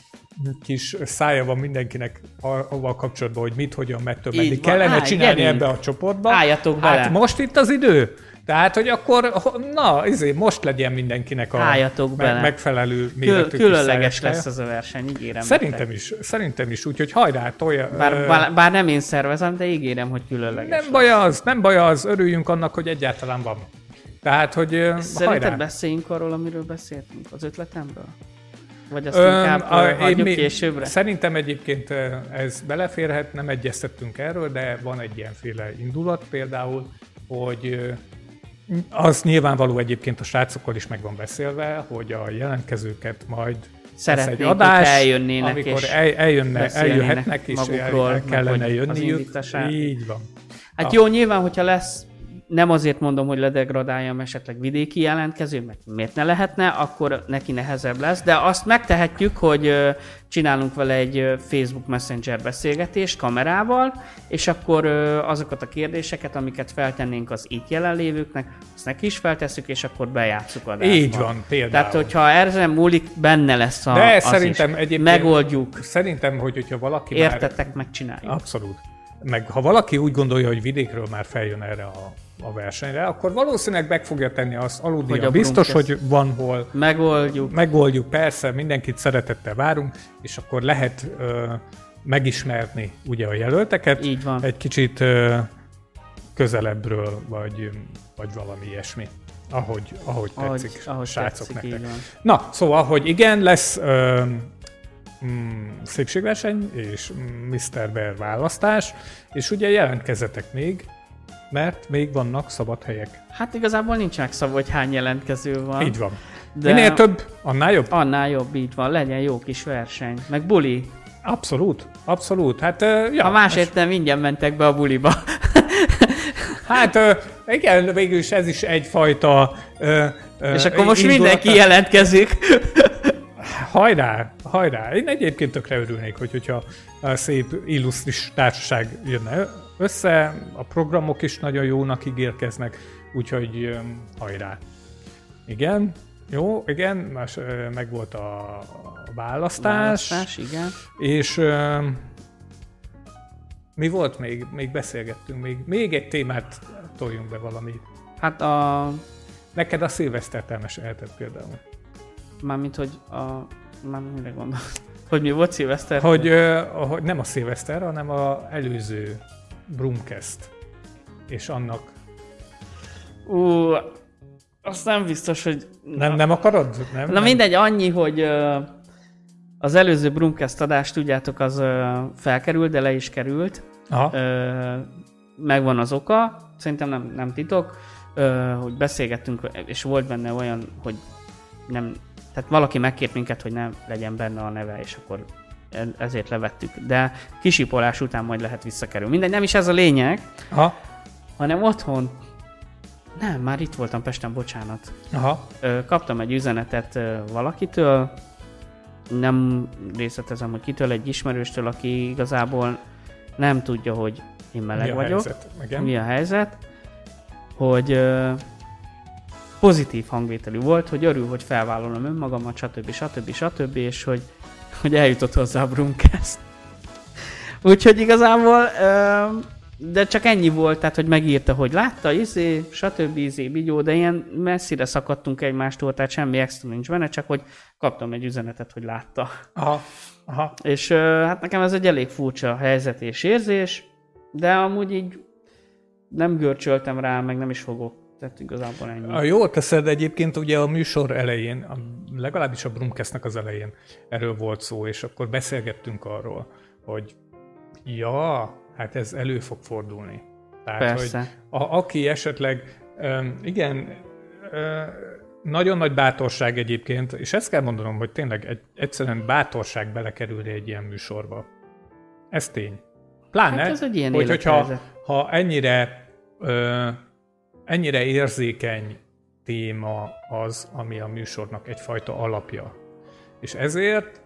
Speaker 1: kis szája van mindenkinek avval kapcsolatban, hogy mit, hogyan, mettől meddig kellene
Speaker 2: Állj,
Speaker 1: csinálni
Speaker 2: gyerünk.
Speaker 1: ebbe a csoportba.
Speaker 2: Álljatok bele.
Speaker 1: Hát most itt az idő. Tehát, hogy akkor, na, izé, most legyen mindenkinek a
Speaker 2: Álljatok bele.
Speaker 1: megfelelő
Speaker 2: Kül,
Speaker 1: méretű kis
Speaker 2: különleges lesz ez a verseny, ígérem.
Speaker 1: Szerintem
Speaker 2: nektek.
Speaker 1: is, szerintem is, úgyhogy hajrá, tolja.
Speaker 2: Bár, bár, bár, nem én szervezem, de ígérem, hogy különleges.
Speaker 1: nem baj az, nem baj az, örüljünk annak, hogy egyáltalán van. Tehát, hogy
Speaker 2: Szerinted
Speaker 1: hajrá.
Speaker 2: beszéljünk arról, amiről beszéltünk? Az ötletemről? Vagy azt
Speaker 1: Öm,
Speaker 2: inkább
Speaker 1: a- én
Speaker 2: hagyjuk
Speaker 1: még-
Speaker 2: későbbre?
Speaker 1: Szerintem egyébként ez beleférhet, nem egyeztettünk erről, de van egy ilyenféle indulat például, hogy az nyilvánvaló egyébként a srácokkal is meg van beszélve, hogy a jelentkezőket majd lesz
Speaker 2: Szeretnénk,
Speaker 1: egy adás,
Speaker 2: hogyha eljönnének
Speaker 1: amikor
Speaker 2: és
Speaker 1: el, eljönne, eljöhetnek, és
Speaker 2: magukról,
Speaker 1: el kellene
Speaker 2: hogy
Speaker 1: jönniük. Így van.
Speaker 2: Hát
Speaker 1: Ah.
Speaker 2: jó, nyilván, hogyha lesz, nem azért mondom, hogy ledegradáljam esetleg vidéki jelentkező, mert miért ne lehetne, akkor neki nehezebb lesz, de azt megtehetjük, hogy csinálunk vele egy Facebook Messenger beszélgetést kamerával, és akkor azokat a kérdéseket, amiket feltennénk az itt jelenlévőknek, azt neki is feltesszük, és akkor bejátszuk adásba.
Speaker 1: Így van, például.
Speaker 2: Tehát, hogyha erre múlik, benne lesz a,
Speaker 1: De
Speaker 2: az
Speaker 1: szerintem
Speaker 2: is.
Speaker 1: egyébként-
Speaker 2: Megoldjuk.
Speaker 1: Szerintem, hogy hogyha valaki már
Speaker 2: Értetek, megcsináljuk.
Speaker 1: Abszolút. Meg ha valaki úgy gondolja, hogy vidékről már feljön erre a, a versenyre, akkor valószínűleg meg fogja tenni azt,
Speaker 2: Hogy
Speaker 1: aludnia
Speaker 2: a
Speaker 1: biztos, hogy van hol.
Speaker 2: Megoldjuk.
Speaker 1: Megoldjuk, persze, mindenkit szeretettel várunk, és akkor lehet ö, megismerni ugye a jelölteket.
Speaker 2: Így van.
Speaker 1: Egy kicsit ö, közelebbről, vagy, vagy valami ilyesmi. Ahogy, ahogy
Speaker 2: Ahogy,
Speaker 1: tetszik,
Speaker 2: ahogy
Speaker 1: srácok
Speaker 2: tetszik,
Speaker 1: nektek. Na, szóval, hogy igen, lesz ö, mm, szépségverseny és Mr. Bear választás, és ugye jelentkezzetek még, mert még vannak szabad helyek.
Speaker 2: Hát igazából nincs megszabva, hogy hány jelentkező van.
Speaker 1: Így van.
Speaker 2: De-.
Speaker 1: Minél több, annál jobb.
Speaker 2: Annál jobb, így van. Legyen jó kis verseny. Meg buli.
Speaker 1: Abszolút, abszolút. Hát, ö, ja,
Speaker 2: Ha másért nem, ingyen mentek be a buliba.
Speaker 1: Hát ö, igen, végül is ez is egyfajta... Ö, ö,
Speaker 2: És akkor most
Speaker 1: indulat-
Speaker 2: mindenki jelentkezik.
Speaker 1: Hajrá, hajrá! Én egyébként tökre örülnék, hogy, hogyha a szép illusztris társaság jönne össze, a programok is nagyon jónak ígérkeznek, úgyhogy hajrá! Igen, jó, igen, más, meg volt a, választás,
Speaker 2: Választás, igen.
Speaker 1: és mi volt még? Még beszélgettünk, még, még egy témát toljunk be valami.
Speaker 2: Hát a...
Speaker 1: Neked a szilvesztert elmesélheted például.
Speaker 2: Mármint, hogy a... Már mire gondolsz? Hogy mi volt szilveszter?
Speaker 1: Hogy, ö, hogy nem a szilveszter, hanem a előző Brumcast. És annak...
Speaker 2: Ú, azt nem biztos, hogy...
Speaker 1: Nem, nem akarod? Nem,
Speaker 2: Na
Speaker 1: nem?
Speaker 2: mindegy, annyi, hogy ö, az előző Brumcast adást, tudjátok, az ö, felkerült, de le is került.
Speaker 1: Aha.
Speaker 2: Ö, megvan az oka, szerintem nem, nem titok, ö, hogy beszélgettünk, és volt benne olyan, hogy nem, tehát valaki megkért minket, hogy nem legyen benne a neve, és akkor ezért levettük. De kisipolás után majd lehet visszakerül. Mindegy, nem is ez a lényeg,
Speaker 1: Aha.
Speaker 2: hanem otthon, nem, már itt voltam Pesten, bocsánat.
Speaker 1: Aha.
Speaker 2: Ö, kaptam egy üzenetet ö, valakitől, nem részletezem, hogy kitől, egy ismerőstől, aki igazából nem tudja, hogy én meleg
Speaker 1: Mi a
Speaker 2: vagyok,
Speaker 1: helyzet? Igen.
Speaker 2: mi a helyzet, hogy ö, pozitív hangvételű volt, hogy örül, hogy felvállalom önmagamat, stb. stb. stb. és hogy, hogy eljutott hozzá a Brumcast. Úgyhogy igazából de csak ennyi volt, tehát hogy megírta, hogy látta, izé, stb. izé, bigyó, de ilyen messzire szakadtunk egymástól, tehát semmi extra nincs benne, csak hogy kaptam egy üzenetet, hogy látta.
Speaker 1: Aha, aha.
Speaker 2: És hát nekem ez egy elég furcsa helyzet és érzés, de amúgy így nem görcsöltem rá, meg nem is fogok. Tehát igazából ennyi.
Speaker 1: A jól teszed egyébként ugye a műsor elején, a, legalábbis a Brumkesznek az elején erről volt szó, és akkor beszélgettünk arról, hogy ja, hát ez elő fog fordulni. Tehát,
Speaker 2: Persze.
Speaker 1: hogy a, aki esetleg, um, igen, ö, nagyon nagy bátorság egyébként, és ezt kell mondanom, hogy tényleg egy, egyszerűen bátorság belekerülni egy ilyen műsorba. Ez tény. Pláne,
Speaker 2: Hát ez egy ilyen
Speaker 1: hogy, hogyha ha ennyire, ö, ennyire érzékeny téma az, ami a műsornak egyfajta alapja. És ezért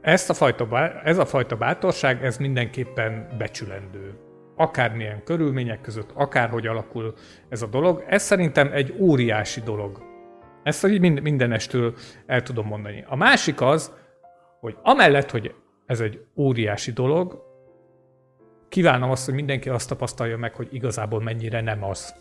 Speaker 1: ezt a fajta, ez a fajta bátorság, ez mindenképpen becsülendő. Akármilyen körülmények között, akárhogy alakul ez a dolog, ez szerintem egy óriási dolog. Ezt így mind- mindenestől el tudom mondani. A másik az, hogy amellett, hogy ez egy óriási dolog, kívánom azt, hogy mindenki azt tapasztalja meg, hogy igazából mennyire nem az.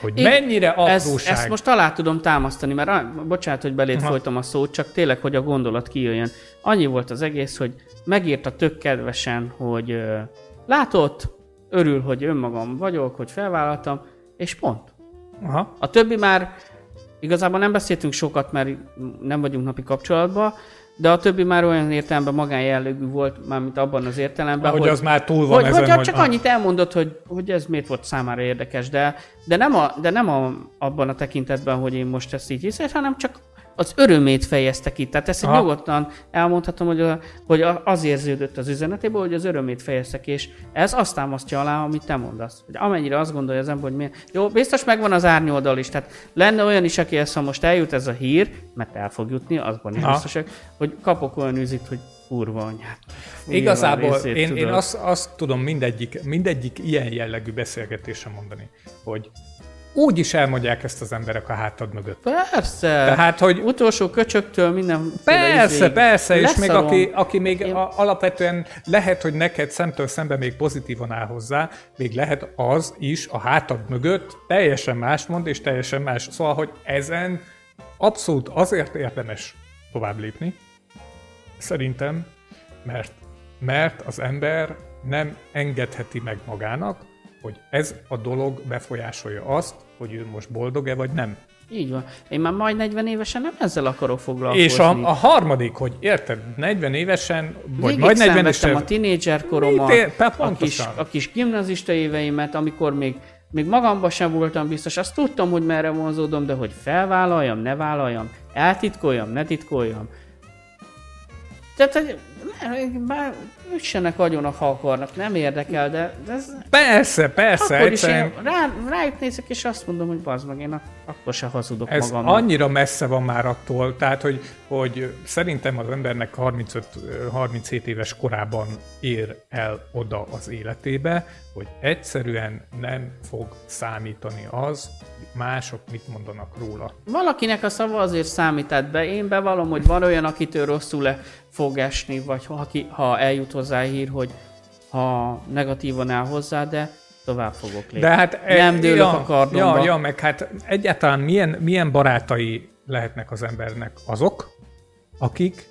Speaker 1: Hogy
Speaker 2: Én-
Speaker 1: mennyire
Speaker 2: Ezt,
Speaker 1: apróság.
Speaker 2: ezt most alá tudom támasztani, mert ah, bocsánat, hogy belét
Speaker 1: Aha.
Speaker 2: folytam a szót, csak tényleg, hogy a gondolat kijöjjön. Annyi volt az egész, hogy megírta tök kedvesen, hogy ö, látott, örül, hogy önmagam vagyok, hogy felvállaltam, és pont.
Speaker 1: Aha.
Speaker 2: A többi már igazából nem beszéltünk sokat, mert nem vagyunk napi kapcsolatban, de a többi már olyan értelemben magánjellegű volt, mármint abban az értelemben,
Speaker 1: Hogy,
Speaker 2: hogy,
Speaker 1: az már túl van
Speaker 2: hogy,
Speaker 1: ezen,
Speaker 2: hogy,
Speaker 1: hogy
Speaker 2: csak annyit elmondott, hogy, hogy ez miért volt számára érdekes, de, de nem, a, de nem a, abban a tekintetben, hogy én most ezt így hiszem, hanem csak az örömét fejezte ki. Tehát ezt
Speaker 1: Aha.
Speaker 2: nyugodtan elmondhatom, hogy, a, hogy az érződött az üzenetéből, hogy az örömét fejezte ki, és ez azt támasztja alá, amit te mondasz. Hogy amennyire azt gondolja az ember, hogy miért. Jó, biztos megvan az árnyoldal is, tehát lenne olyan is, aki ezt, ha most eljut ez a hír, mert el fog jutni, azban is
Speaker 1: Aha.
Speaker 2: biztosak, hogy kapok olyan üzit, hogy kurva anyát.
Speaker 1: Igazából
Speaker 2: részét
Speaker 1: én, én azt, azt tudom mindegyik, mindegyik ilyen jellegű beszélgetésre mondani, hogy úgy is elmondják ezt az emberek a hátad mögött.
Speaker 2: Persze.
Speaker 1: Tehát, hogy
Speaker 2: Utolsó köcsöktől minden.
Speaker 1: Persze, persze, és még
Speaker 2: Leszarom.
Speaker 1: aki, aki még
Speaker 2: Én-
Speaker 1: a, alapvetően lehet, hogy neked szemtől szembe még pozitívan áll hozzá, még lehet az is a hátad mögött teljesen más mond, és teljesen más. Szóval, hogy ezen abszolút azért érdemes tovább lépni, szerintem, mert, mert az ember nem engedheti meg magának, hogy ez a dolog befolyásolja azt, hogy ő most boldog-e vagy nem.
Speaker 2: Így van. Én már majd 40 évesen nem ezzel akarok foglalkozni.
Speaker 1: És a, a harmadik, hogy érted, 40 évesen, vagy
Speaker 2: Végig
Speaker 1: majd 40
Speaker 2: szenvedtem
Speaker 1: évesen,
Speaker 2: a tinédzser koromat, a kis, a kis gimnazista éveimet, amikor még, még magamba sem voltam biztos. Azt tudtam, hogy merre vonzódom, de hogy felvállaljam, ne vállaljam, eltitkoljam, ne titkoljam. Tehát, bár üssenek agyonak, ha akarnak, nem érdekel, de de ez
Speaker 1: Persze, persze,
Speaker 2: akkor is én rá, rájuk nézek, és azt mondom, hogy bazd meg, én ak- akkor se hazudok
Speaker 1: ez
Speaker 2: magamnak.
Speaker 1: annyira messze van már attól, tehát, hogy, hogy szerintem az embernek 35-37 éves korában ér el oda az életébe, hogy egyszerűen nem fog számítani az, mások mit mondanak róla.
Speaker 2: Valakinek a szava azért számített be. Én bevallom, hogy van olyan, akitől rosszul le fog esni, vagy ha, ha eljut hozzá hír, hogy ha negatívan áll hozzá, de tovább fogok lépni.
Speaker 1: De hát
Speaker 2: Nem dőlök
Speaker 1: ja,
Speaker 2: a kardomba.
Speaker 1: Ja, ja, meg hát egyáltalán milyen, milyen barátai lehetnek az embernek azok, akik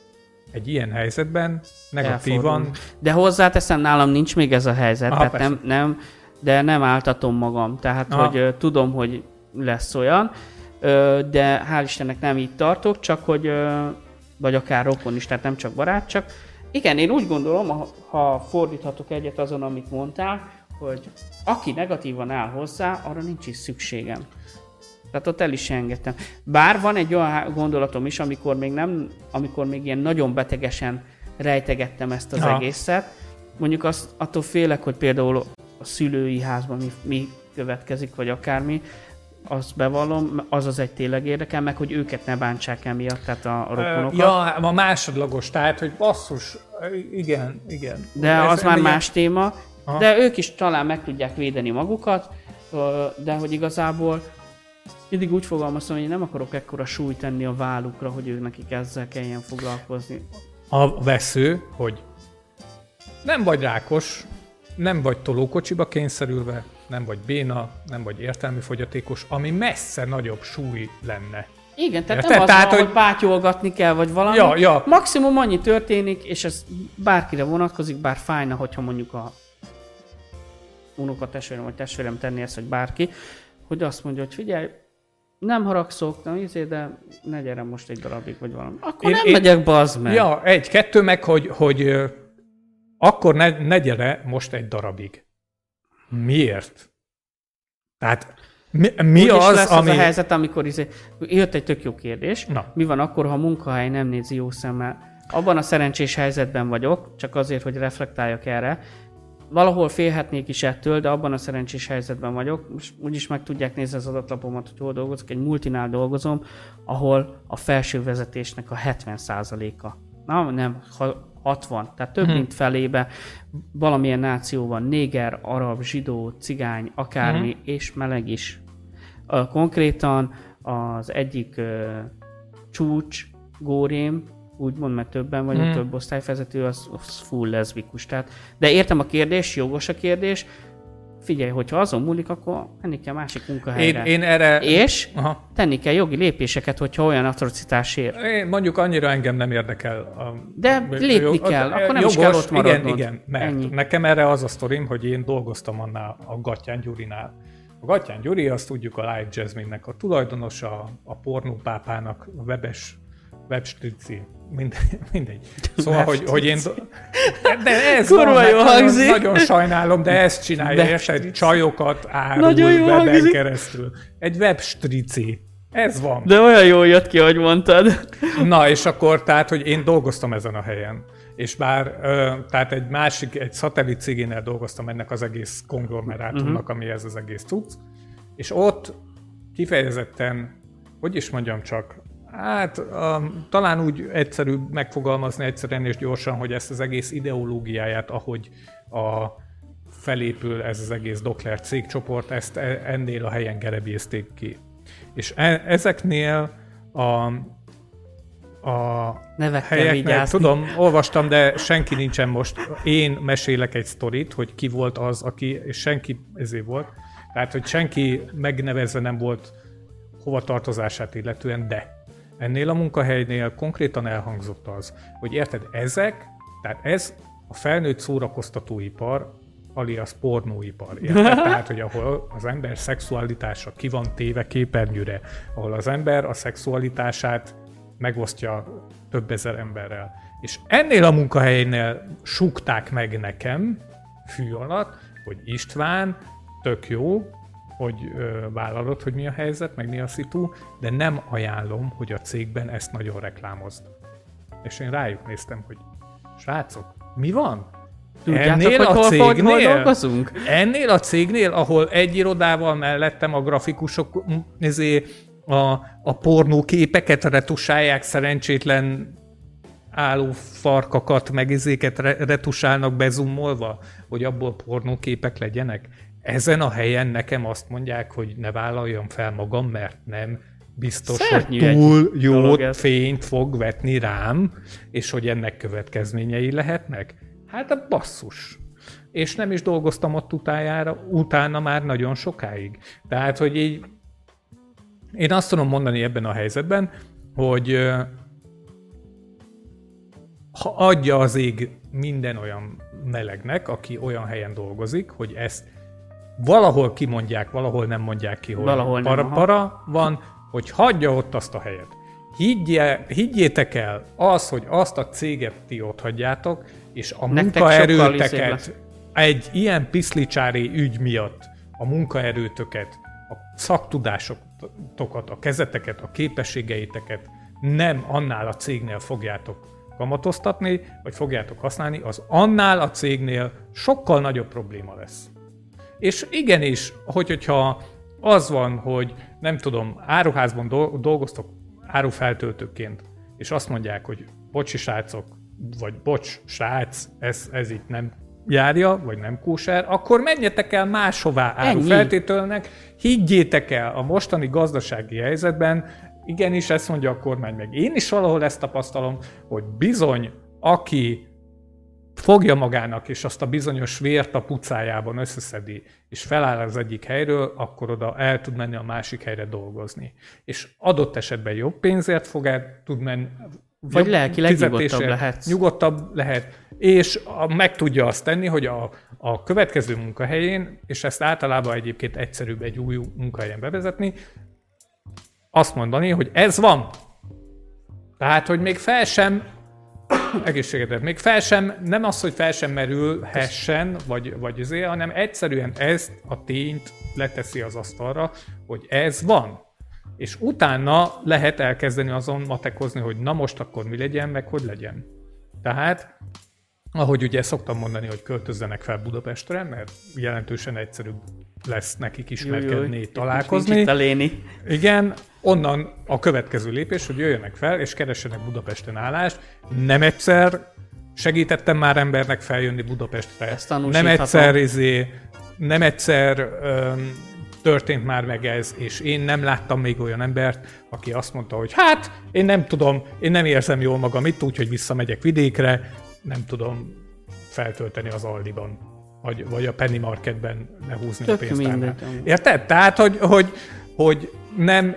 Speaker 1: egy ilyen helyzetben negatívan
Speaker 2: Elfordul. De hozzáteszem, nálam nincs még ez a helyzet,
Speaker 1: Aha,
Speaker 2: tehát
Speaker 1: persze.
Speaker 2: nem, nem, de nem áltatom magam. Tehát,
Speaker 1: Aha.
Speaker 2: hogy ö, tudom, hogy lesz olyan, ö, de hál' Istennek nem így tartok, csak hogy, ö, vagy akár rokon is, tehát nem csak barát, csak igen, én úgy gondolom, ha, ha fordíthatok egyet azon, amit mondtál, hogy aki negatívan áll hozzá, arra nincs is szükségem. Tehát ott el is engedtem. Bár van egy olyan gondolatom is, amikor még nem, amikor még ilyen nagyon betegesen rejtegettem ezt az
Speaker 1: Aha.
Speaker 2: egészet. Mondjuk azt, attól félek, hogy például a szülői házban mi, mi következik, vagy akármi, azt bevallom, az az egy tényleg érdekel, meg hogy őket ne bántsák emiatt, tehát a, a rokonokat.
Speaker 1: Ja, a másodlagos, tehát, hogy basszus, igen, igen.
Speaker 2: De
Speaker 1: Ez
Speaker 2: az már
Speaker 1: ilyen-
Speaker 2: más téma,
Speaker 1: Aha.
Speaker 2: de ők is talán meg tudják védeni magukat, de hogy igazából mindig úgy fogalmazom, hogy én nem akarok ekkora súlyt tenni a vállukra, hogy ők nekik ezzel kelljen foglalkozni.
Speaker 1: A vesző, hogy nem vagy rákos, nem vagy tolókocsiba kényszerülve, nem vagy béna, nem vagy értelmi fogyatékos, ami messze nagyobb súly lenne.
Speaker 2: Igen, tehát
Speaker 1: Érted?
Speaker 2: nem az
Speaker 1: Tehát,
Speaker 2: van,
Speaker 1: hogy-
Speaker 2: hogy pátyolgatni kell, vagy valami.
Speaker 1: Ja, ja.
Speaker 2: Maximum annyi történik, és ez bárkire vonatkozik, bár fájna, hogyha mondjuk a unokatestvérem vagy testvérem tenni ezt, vagy bárki, hogy azt mondja, hogy figyelj, nem haragszok, nem izé, de ne gyere most egy darabig, vagy valami. Akkor
Speaker 1: Én-
Speaker 2: nem
Speaker 1: én-
Speaker 2: megyek, bazd meg.
Speaker 1: Ja, egy, kettő meg, hogy, hogy akkor ne, ne gyere most egy darabig. Miért? Tehát mi, mi
Speaker 2: Úgy
Speaker 1: az,
Speaker 2: lesz
Speaker 1: ami...
Speaker 2: az a helyzet, amikor izé, jött egy tök jó kérdés.
Speaker 1: Na.
Speaker 2: Mi van akkor, ha a munkahely nem nézi jó szemmel? Abban a szerencsés helyzetben vagyok, csak azért, hogy reflektáljak erre. Valahol félhetnék is ettől, de abban a szerencsés helyzetben vagyok. Most úgyis meg tudják nézni az adatlapomat, hogy hol dolgozok. Egy multinál dolgozom, ahol a felső vezetésnek a 70%-a. Na, nem, ha 60, tehát több mint felébe valamilyen náció van, néger, arab, zsidó, cigány, akármi, és meleg is. Konkrétan az egyik csúcs górém, úgymond, mert többen vagyunk,
Speaker 1: Mhm.
Speaker 2: több osztályvezető, az, az full leszbikus. Tehát, de értem a kérdés, jogos a kérdés. Figyelj, hogyha azon múlik, akkor menni kell másik
Speaker 1: Én,
Speaker 2: munkahelyre.
Speaker 1: én erre...
Speaker 2: És
Speaker 1: Aha.
Speaker 2: tenni kell jogi lépéseket, hogyha olyan atrocitás ér.
Speaker 1: Én mondjuk annyira engem nem érdekel. A,
Speaker 2: De lépni kell, akkor nem is kell ott
Speaker 1: Igen,
Speaker 2: maradnod.
Speaker 1: igen, mert
Speaker 2: Ennyi.
Speaker 1: nekem erre az a sztorim, hogy én dolgoztam annál a Gattyán Gyurinál. A Gattyán Gyuri, azt tudjuk a Live Jasmine-nek a tulajdonosa, a pornópápának, a webes, webstrici, mindegy. mindegy. Szóval, hogy, hogy én... De ez
Speaker 2: Kurva
Speaker 1: van,
Speaker 2: jó
Speaker 1: nagyon,
Speaker 2: hangzik.
Speaker 1: nagyon sajnálom, de ezt csinálja, érted? Csajokat árul
Speaker 2: jó
Speaker 1: weben keresztül. Egy webstrici. Ez van.
Speaker 2: De olyan jól jött ki, ahogy mondtad.
Speaker 1: Na, és akkor, tehát, hogy én dolgoztam ezen a helyen, és bár, ö, tehát egy másik, egy szatellit cégénél dolgoztam ennek az egész konglomerátumnak, uh-huh. ami ez az egész cucc, és ott kifejezetten, hogy is mondjam csak, hát um, talán úgy egyszerű megfogalmazni egyszerűen és gyorsan, hogy ezt az egész ideológiáját, ahogy a felépül ez az egész Dokler cégcsoport, ezt e- ennél a helyen gerebézték ki. És e- ezeknél a, a
Speaker 2: Nevekkel
Speaker 1: helyeknél,
Speaker 2: vigyázni.
Speaker 1: tudom, olvastam, de senki nincsen most. Én mesélek egy sztorit, hogy ki volt az, aki, és senki ezért volt. Tehát, hogy senki megnevezve nem volt hova tartozását illetően, de ennél a munkahelynél konkrétan elhangzott az, hogy érted, ezek, tehát ez a felnőtt szórakoztatóipar, alias pornóipar. Érted? Tehát, hogy ahol az ember szexualitása ki van téve képernyőre, ahol az ember a szexualitását megosztja több ezer emberrel. És ennél a munkahelynél súgták meg nekem fű alatt, hogy István, tök jó, hogy ö, vállalod, hogy mi a helyzet, meg mi a szitu, de nem ajánlom, hogy a cégben ezt nagyon reklámozd. És én rájuk néztem, hogy srácok, mi van?
Speaker 2: Tudjátok, hogy hol, hol, hol dolgozunk?
Speaker 1: Ennél a cégnél, ahol egy irodával mellettem a grafikusok ezért a, a pornó képeket retusálják szerencsétlen álló farkakat, meg izéket re- retusálnak bezumolva, hogy abból pornóképek legyenek. Ezen a helyen nekem azt mondják, hogy ne vállaljam fel magam, mert nem biztos,
Speaker 2: Szörnyű
Speaker 1: hogy túl jó fényt fog vetni rám, és hogy ennek következményei lehetnek. Hát a basszus. És nem is dolgoztam ott utájára, utána már nagyon sokáig. Tehát, hogy így én azt tudom mondani ebben a helyzetben, hogy ha adja az ég minden olyan melegnek, aki olyan helyen dolgozik, hogy ezt valahol kimondják, valahol nem mondják ki, hogy
Speaker 2: Valahol nem,
Speaker 1: para,
Speaker 2: aha.
Speaker 1: para van, hogy hagyja ott azt a helyet. Higgye, higgyétek el, az, hogy azt a céget ti ott hagyjátok, és a
Speaker 2: Nektek
Speaker 1: munkaerőteket egy ilyen piszlicsári ügy miatt a munkaerőtöket, a szaktudásokat, a kezeteket, a képességeiteket nem annál a cégnél fogjátok kamatoztatni, vagy fogjátok használni, az annál a cégnél sokkal nagyobb probléma lesz. És igenis, hogy, hogyha az van, hogy nem tudom, áruházban dol- dolgoztok árufeltöltőként, és azt mondják, hogy bocsi srácok, vagy bocs srác, ez, ez itt nem járja, vagy nem kóser, akkor menjetek el máshová árufeltételnek, higgyétek el a mostani gazdasági helyzetben, igenis ezt mondja a kormány, meg én is valahol ezt tapasztalom, hogy bizony, aki fogja magának, és azt a bizonyos vért a pucájában összeszedi, és feláll az egyik helyről, akkor oda el tud menni a másik helyre dolgozni. És adott esetben jobb pénzért fog el tud menni,
Speaker 2: Vagy
Speaker 1: jobb
Speaker 2: lelkileg nyugodtabb lehetsz.
Speaker 1: Nyugodtabb lehet, és a, meg tudja azt tenni, hogy a, a következő munkahelyén, és ezt általában egyébként egyszerűbb egy új munkahelyen bevezetni, azt mondani, hogy ez van. Tehát, hogy még fel sem egészségedet. Még fel sem, nem az, hogy fel sem merülhessen, vagy, vagy azért, hanem egyszerűen ezt a tényt leteszi az asztalra, hogy ez van. És utána lehet elkezdeni azon matekozni, hogy na most akkor mi legyen, meg hogy legyen. Tehát, ahogy ugye szoktam mondani, hogy költözzenek fel Budapestre, mert jelentősen egyszerűbb lesz nekik ismerkedni,
Speaker 2: Nincs
Speaker 1: találkozni.
Speaker 2: itt a léni.
Speaker 1: Igen, onnan a következő lépés, hogy jöjjenek fel, és keressenek Budapesten állást. Nem egyszer segítettem már embernek feljönni Budapestre.
Speaker 2: Ezt
Speaker 1: nem egyszer, izé, nem egyszer öm, történt már meg ez, és én nem láttam még olyan embert, aki azt mondta, hogy hát, én nem tudom, én nem érzem jól magam itt, úgyhogy visszamegyek vidékre, nem tudom feltölteni az Aldiban, vagy, vagy a Penny Marketben lehúzni
Speaker 2: Tök
Speaker 1: a pénztárnál. Érted? Tehát, hogy, hogy, hogy nem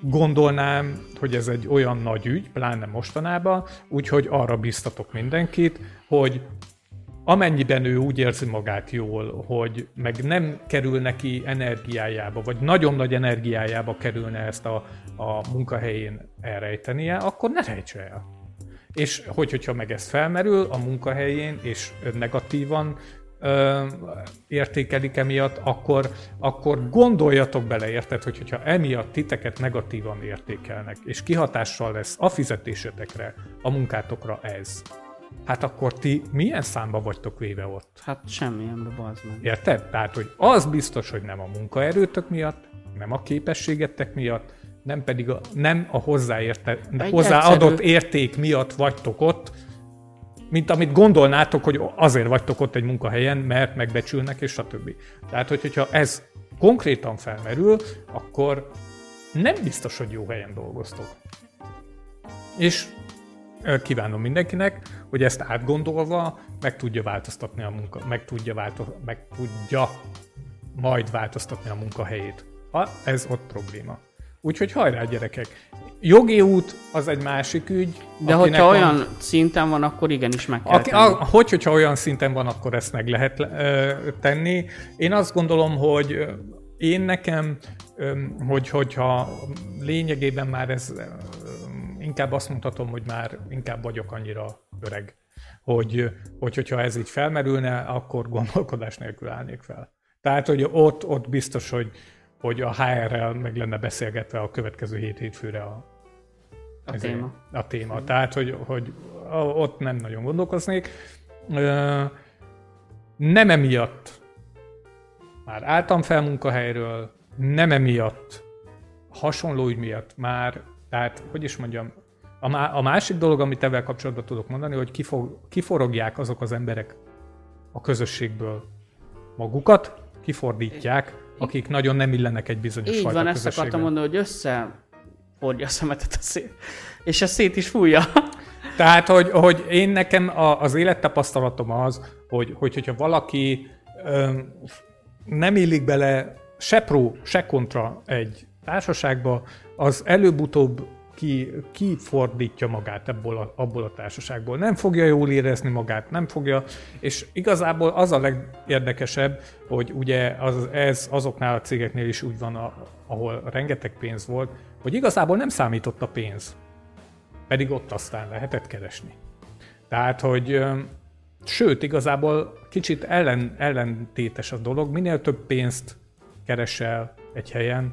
Speaker 1: gondolnám, hogy ez egy olyan nagy ügy, pláne mostanában, úgyhogy arra biztatok mindenkit, hogy amennyiben ő úgy érzi magát jól, hogy meg nem kerül neki energiájába, vagy nagyon nagy energiájába kerülne ezt a, a munkahelyén elrejtenie, akkor ne rejtse el. És hogy, hogyha meg ez felmerül a munkahelyén, és negatívan ö, értékelik emiatt, akkor, akkor gondoljatok bele, érted, hogy hogyha emiatt titeket negatívan értékelnek, és kihatással lesz a fizetésetekre, a munkátokra ez, hát akkor ti milyen számba vagytok véve ott?
Speaker 2: Hát semmilyenbe bazd meg.
Speaker 1: Érted? Tehát, hogy az biztos, hogy nem a munkaerőtök miatt, nem a képességetek miatt, nem pedig a, nem a hozzáérte, hozzáadott
Speaker 2: egyszerű-
Speaker 1: érték miatt vagytok ott, mint amit gondolnátok, hogy azért vagytok ott egy munkahelyen, mert megbecsülnek, és stb. Tehát, hogy, hogyha ez konkrétan felmerül, akkor nem biztos, hogy jó helyen dolgoztok. És kívánom mindenkinek, hogy ezt átgondolva meg tudja változtatni a munka, meg tudja, változ, meg tudja majd változtatni a munkahelyét, ha ez ott probléma. Úgyhogy hajrá gyerekek! Jogi út az egy másik ügy.
Speaker 2: De hogyha
Speaker 1: van-
Speaker 2: olyan szinten van, akkor igenis meg kell
Speaker 1: aki,
Speaker 2: tenni.
Speaker 1: a, hogy, hogyha olyan szinten van, akkor ezt meg lehet ö, tenni. Én azt gondolom, hogy én nekem, ö, hogy, hogyha lényegében már ez, ö, inkább azt mondhatom, hogy már inkább vagyok annyira öreg, hogy, hogy hogyha ez így felmerülne, akkor gondolkodás nélkül állnék fel. Tehát, hogy ott, ott biztos, hogy, hogy a HR-rel meg lenne beszélgetve a következő hét hétfőre a,
Speaker 2: A
Speaker 1: ezért
Speaker 2: téma.
Speaker 1: A téma. Tehát, hogy, hogy ott nem nagyon gondolkoznék. Nem emiatt már álltam fel munkahelyről, nem emiatt hasonló ügy miatt már, tehát, hogy is mondjam, a, má, a másik dolog, amit ezzel kapcsolatban tudok mondani, hogy kifog, kiforogják azok az emberek a közösségből magukat, kifordítják, akik nagyon nem illenek egy bizonyos
Speaker 2: Így
Speaker 1: fajta
Speaker 2: van, ezt akartam mondani, hogy összefordja a szemetet a szél. És a szét is fújja.
Speaker 1: Tehát, hogy, hogy én nekem a, az élettapasztalatom az, hogy, hogy hogyha valaki öm, nem illik bele se pro, se kontra egy társaságba, az előbb-utóbb ki, kifordítja magát ebből a, abból a társaságból. Nem fogja jól érezni magát, nem fogja, és igazából az a legérdekesebb, hogy ugye az, ez azoknál a cégeknél is úgy van, a, ahol rengeteg pénz volt, hogy igazából nem számított a pénz pedig ott aztán lehetett keresni. Tehát, hogy sőt, igazából kicsit ellen, ellentétes a dolog, minél több pénzt keresel egy helyen,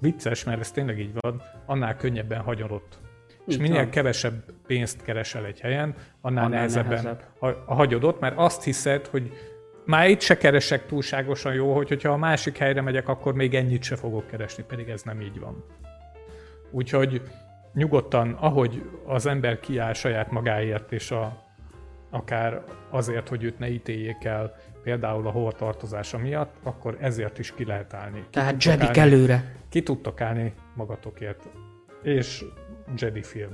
Speaker 1: vicces, mert ez tényleg így van, annál könnyebben hagyod ott. És minél
Speaker 2: van.
Speaker 1: kevesebb pénzt keresel egy helyen, annál,
Speaker 2: Annál
Speaker 1: nehezebben
Speaker 2: nehezebb.
Speaker 1: ha, hagyod ott, mert azt hiszed, hogy már itt se keresek túlságosan jó, hogy hogyha a másik helyre megyek, akkor még ennyit se fogok keresni, pedig ez nem így van. Úgyhogy nyugodtan, ahogy az ember kiáll saját magáért, és a, akár azért, hogy őt ne ítéljék el, például a hovatartozása miatt, akkor ezért is ki lehet állni. Ki
Speaker 2: Tehát Jedik
Speaker 1: állni-
Speaker 2: előre.
Speaker 1: Ki tudtok állni magatokért. És Jedi film.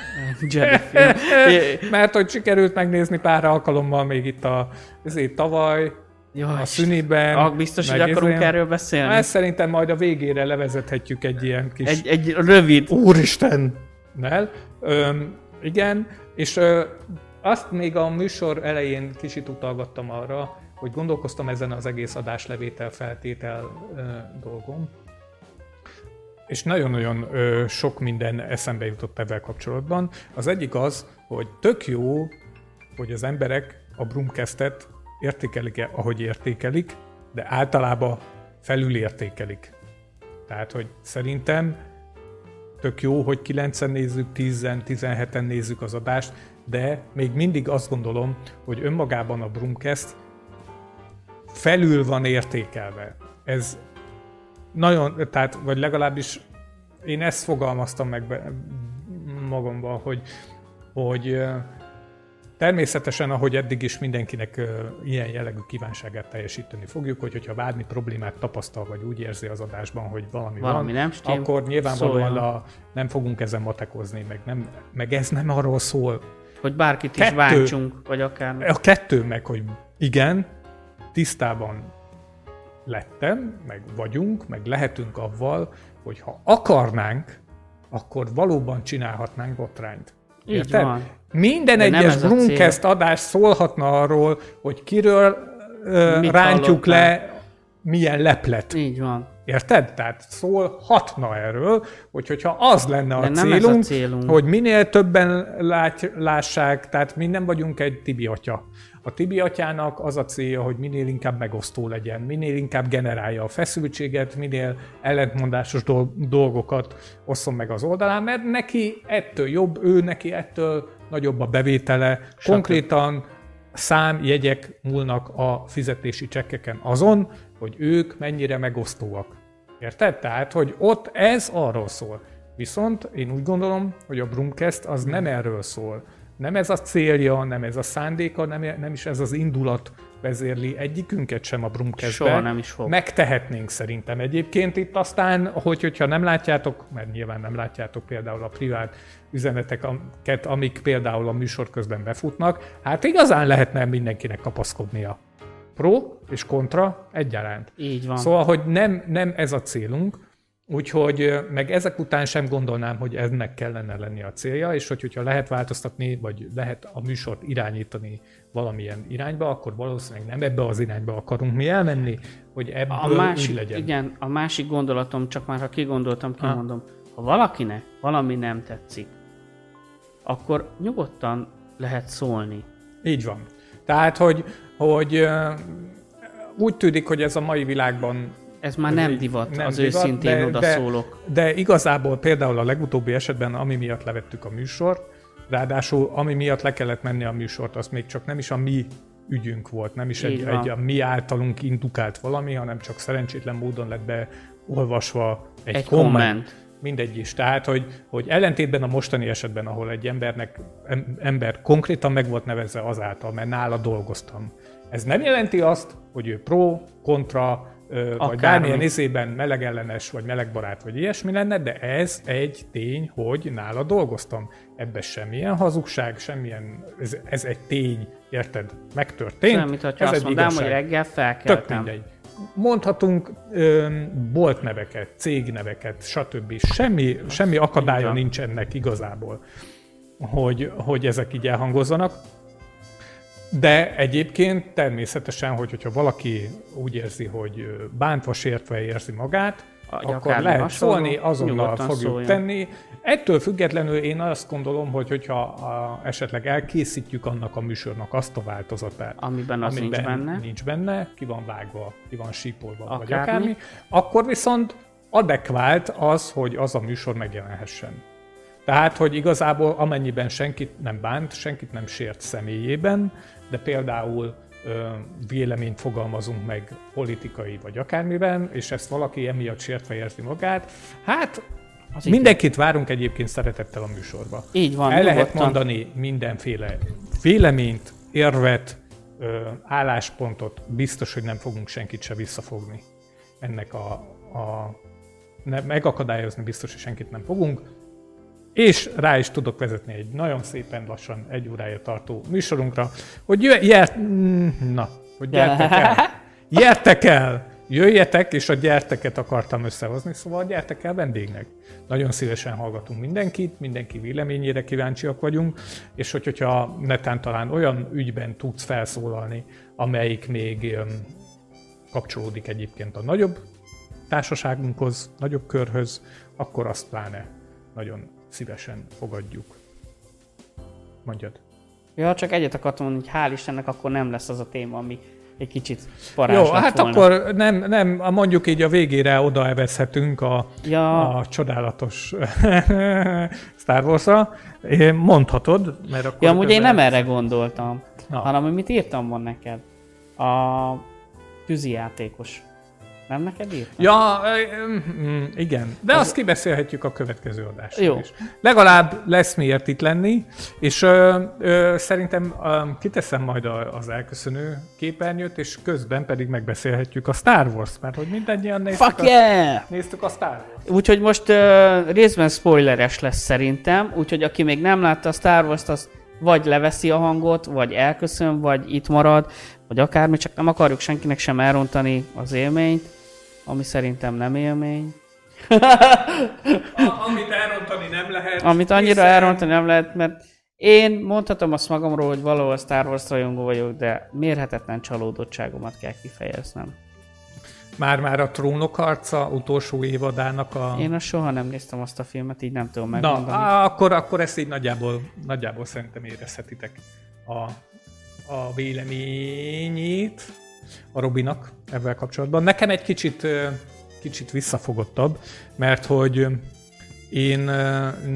Speaker 2: Jedi film.
Speaker 1: Mert hogy sikerült megnézni pár alkalommal még itt a, azért tavaly,
Speaker 2: Jó,
Speaker 1: a szüniben.
Speaker 2: Ah, biztos, hogy
Speaker 1: meg
Speaker 2: akarunk
Speaker 1: izé.
Speaker 2: erről beszélni?
Speaker 1: Ezt szerintem majd a végére levezethetjük egy ilyen kis...
Speaker 2: Egy, egy rövid.
Speaker 1: Úristen! Nel. Öm, igen, és ö, azt még a műsor elején kicsit utalgattam arra, hogy gondolkoztam ezen az egész adáslevétel feltétel dolgon, és nagyon-nagyon sok minden eszembe jutott ebben kapcsolatban. Az egyik az, hogy tök jó, hogy az emberek a Brumcastet értékelik ahogy értékelik, de általában felülértékelik. Tehát, hogy szerintem tök jó, hogy 9-en nézzük, 10-en, 17-en nézzük az adást, de még mindig azt gondolom, hogy önmagában a Brumcast felül van értékelve. Ez nagyon, tehát, vagy legalábbis én ezt fogalmaztam meg be, magamban, hogy, hogy természetesen, ahogy eddig is mindenkinek ilyen jellegű kívánságát teljesíteni fogjuk, hogy hogyha bármi problémát tapasztal, vagy úgy érzi az adásban, hogy valami,
Speaker 2: Valami
Speaker 1: van,
Speaker 2: nem stimm,
Speaker 1: akkor nyilvánvalóan
Speaker 2: szóljon.
Speaker 1: a, nem fogunk ezen matekozni, meg, nem, meg ez nem arról szól,
Speaker 2: Hogy bárkit is
Speaker 1: Kettő.
Speaker 2: bántsunk, vagy akár...
Speaker 1: a kettő meg, hogy igen, tisztában lettem, meg vagyunk, meg lehetünk avval, hogy ha akarnánk, akkor valóban csinálhatnánk botrányt.
Speaker 2: Így
Speaker 1: Érted?
Speaker 2: van.
Speaker 1: Minden
Speaker 2: De
Speaker 1: egyes Brumcast adás szólhatna arról, hogy kiről ö,
Speaker 2: Mit
Speaker 1: rántjuk
Speaker 2: hallottál?
Speaker 1: le milyen leplet.
Speaker 2: Így van.
Speaker 1: Érted? Tehát szólhatna erről, hogy hogyha az lenne a
Speaker 2: ez a
Speaker 1: célunk,
Speaker 2: célunk.
Speaker 1: hogy minél többen lát, lássák, tehát mi nem vagyunk egy Tibi atya. A Tibi atyának az a célja, hogy minél inkább megosztó legyen, minél inkább generálja a feszültséget, minél ellentmondásos dol- dolgokat osszon meg az oldalán, mert neki ettől jobb, ő neki ettől nagyobb a bevétele. Konkrétan számjegyek múlnak a fizetési csekkeken azon, hogy ők mennyire megosztóak. Érted? Tehát, hogy ott ez arról szól. Viszont én úgy gondolom, hogy a Brumcast az nem erről szól. Nem ez a célja, nem ez a szándéka, nem, nem is ez az indulat vezérli egyikünket sem a Brumcastbe.
Speaker 2: Soha nem is fog.
Speaker 1: Megtehetnénk szerintem egyébként itt aztán, hogy, hogyha nem látjátok, mert nyilván nem látjátok például a privát üzeneteket, amik például a műsor közben befutnak, hát igazán lehetne mindenkinek kapaszkodnia. Pro és kontra egyaránt.
Speaker 2: Így van.
Speaker 1: Szóval, hogy nem, nem ez a célunk, úgyhogy meg ezek után sem gondolnám, hogy ennek kellene lenni a célja, és hogy, hogyha lehet változtatni, vagy lehet a műsort irányítani valamilyen irányba, akkor valószínűleg nem ebbe az irányba akarunk mi elmenni, hogy ebből
Speaker 2: A másik,
Speaker 1: legyen.
Speaker 2: igen, a másik gondolatom, csak már ha kigondoltam,
Speaker 1: Ha.
Speaker 2: kimondom. Ha valakinek valami nem tetszik, akkor nyugodtan lehet szólni.
Speaker 1: Így van. Tehát, hogy, hogy úgy tűnik, hogy ez a mai világban
Speaker 2: Ez már nem divat,
Speaker 1: nem
Speaker 2: az
Speaker 1: divat,
Speaker 2: őszintén
Speaker 1: de-
Speaker 2: odaszólok.
Speaker 1: De igazából például a legutóbbi esetben, ami miatt levettük a műsort, ráadásul ami miatt le kellett menni a műsort, az még csak nem is a mi ügyünk volt, nem is egy, egy a mi általunk indukált valami, hanem csak szerencsétlen módon lett beolvasva egy,
Speaker 2: Egy
Speaker 1: komment.
Speaker 2: komment.
Speaker 1: Mindegy is. Tehát, hogy, hogy ellentétben a mostani esetben, ahol egy embernek em, ember konkrétan meg volt nevezve azáltal, mert nála dolgoztam. Ez nem jelenti azt, hogy ő pro, kontra, ö, vagy bármilyen izében melegellenes, vagy melegbarát, vagy ilyesmi lenne, de ez egy tény, hogy nála dolgoztam. Ebben semmilyen hazugság, semmilyen, ez, ez egy tény, érted? Megtörtént.
Speaker 2: Semmit, hogyha
Speaker 1: ez
Speaker 2: azt mondanám, hogy reggel
Speaker 1: Tök
Speaker 2: felkeltem.
Speaker 1: mindegy. Mondhatunk öm, boltneveket, cégneveket, stb. Semmi, semmi akadálya
Speaker 2: van.
Speaker 1: nincs ennek igazából, hogy, hogy ezek így elhangozzanak. De egyébként természetesen, hogy, hogyha valaki úgy érzi, hogy bántva, sértve érzi magát, akkor lehet
Speaker 2: hasonló,
Speaker 1: szólni, azonnal fogjuk
Speaker 2: szóljon.
Speaker 1: tenni. Ettől függetlenül én azt gondolom, hogy hogyha a, esetleg elkészítjük annak a műsornak azt a változatát,
Speaker 2: Amiben az nincs benne.
Speaker 1: nincs benne, ki van vágva, ki van sípolva, akármi. vagy
Speaker 2: akármi,
Speaker 1: akkor viszont adekvált az, hogy az a műsor megjelenhessen. Tehát, hogy igazából amennyiben senkit nem bánt, senkit nem sért személyében, de például véleményt fogalmazunk meg politikai vagy akármiben, és ezt valaki emiatt sértve érzi magát, hát
Speaker 2: Az így
Speaker 1: mindenkit várunk egyébként szeretettel a műsorba.
Speaker 2: Így van,
Speaker 1: El lehet
Speaker 2: nyugodtan.
Speaker 1: mondani mindenféle véleményt, érvet, ö, álláspontot, biztos, hogy nem fogunk senkit se visszafogni. Ennek a, a ne, megakadályozni biztos, hogy senkit nem fogunk. És rá is tudok vezetni egy nagyon szépen lassan egy órája tartó műsorunkra, hogy jö, jel, mm, na, hogy gyertek el, gyertek el, jöjjetek, és a gyerteket akartam összehozni, szóval gyertek el vendégnek. Nagyon szívesen hallgatunk mindenkit, mindenki véleményére kíváncsiak vagyunk, és hogy, hogyha netán talán olyan ügyben tudsz felszólalni, amelyik még kapcsolódik egyébként a nagyobb társaságunkhoz, nagyobb körhöz, akkor azt pláne nagyon szívesen fogadjuk. Mondjad.
Speaker 2: Ja, csak egyet akartam mondani, hogy hál' Istennek akkor nem lesz az a téma, ami egy kicsit parázs
Speaker 1: Jó,
Speaker 2: lett
Speaker 1: hát
Speaker 2: volna.
Speaker 1: akkor nem, nem, mondjuk így a végére odaevezhetünk a,
Speaker 2: Ja.
Speaker 1: a csodálatos Star Wars-ra. Én Mondhatod, mert akkor...
Speaker 2: Ja, amúgy én nem erre gondoltam,
Speaker 1: Na.
Speaker 2: hanem amit írtam van neked. A tűzijátékos. Nem neked írtam?
Speaker 1: Ja, ö, mm, igen. De azt kibeszélhetjük a következő adásra
Speaker 2: Jó.
Speaker 1: is. Legalább lesz miért itt lenni, és ö, ö, szerintem ö, kiteszem majd a, az elköszönő képernyőt, és közben pedig megbeszélhetjük a Star Wars, mert hogy mindannyian néztük,
Speaker 2: Fuck
Speaker 1: a,
Speaker 2: yeah!
Speaker 1: néztük a Star Wars.
Speaker 2: Úgyhogy most uh, részben spoileres lesz szerintem, úgyhogy aki még nem látta a Star Wars-t, az vagy leveszi a hangot, vagy elköszön, vagy itt marad, vagy akármi, csak nem akarjuk senkinek sem elrontani az élményt, ami szerintem nem élmény.
Speaker 1: A, amit elrontani nem lehet.
Speaker 2: Amit annyira
Speaker 1: hiszen-
Speaker 2: elrontani nem lehet, mert én mondhatom azt magamról, hogy valahol Star Wars rajongó vagyok, de mérhetetlen csalódottságomat kell kifejeznem.
Speaker 1: Már-már a Trónok harca utolsó évadának a...
Speaker 2: Én azt soha nem néztem azt a filmet, így nem tudom
Speaker 1: Na,
Speaker 2: megmondani.
Speaker 1: á, akkor, akkor ezt így nagyjából, nagyjából szerintem érezhetitek a, a véleményét a Robinak ebben kapcsolatban. Nekem egy kicsit, kicsit visszafogottabb, mert hogy én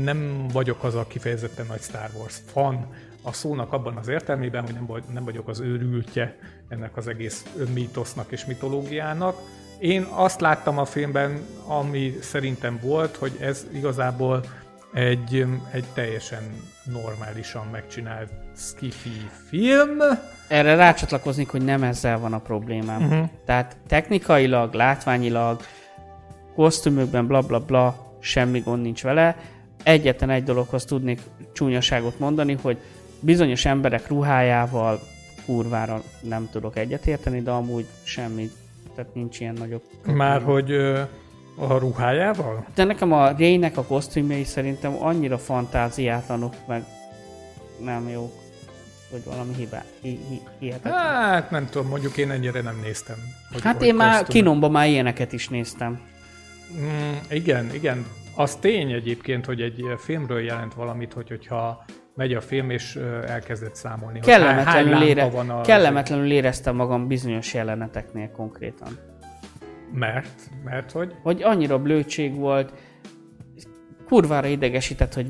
Speaker 1: nem vagyok az a kifejezetten nagy Star Wars fan a szónak abban az értelmében, hogy nem vagyok az őrültje ennek az egész mítosznak és mitológiának. Én azt láttam a filmben, ami szerintem volt, hogy ez igazából egy, egy teljesen normálisan megcsinált skifi film.
Speaker 2: Erre rácsatlakoznék, hogy nem ezzel van a problémám. Uh-huh. Tehát technikailag, látványilag, kosztümökben, bla bla bla, semmi gond nincs vele. Egyetlen egy dologhoz tudnék csúnyaságot mondani, hogy bizonyos emberek ruhájával kurvára nem tudok egyetérteni, de amúgy semmi, tehát nincs ilyen nagyobb.
Speaker 1: Már hogy a ruhájával?
Speaker 2: De nekem a Rének a kosztümjei szerintem annyira fantáziátlanok, meg nem jók, hogy valami hibá, hi, hi, hihetetlen.
Speaker 1: Hát nem tudom, mondjuk én ennyire nem néztem. Hogy,
Speaker 2: Hát
Speaker 1: hogy
Speaker 2: én már
Speaker 1: kosztüm.
Speaker 2: kinomban már ilyeneket is néztem.
Speaker 1: Mm, igen, igen. Az tény egyébként, hogy egy filmről jelent valamit, hogy, hogyha megy a film, és elkezdett számolni. hogy hány- hány
Speaker 2: Kellemetlenül, ére,
Speaker 1: van a...
Speaker 2: kellemetlenül éreztem magam bizonyos jeleneteknél konkrétan.
Speaker 1: Mert? Mert hogy?
Speaker 2: Hogy annyira blödség volt, kurvára idegesített, hogy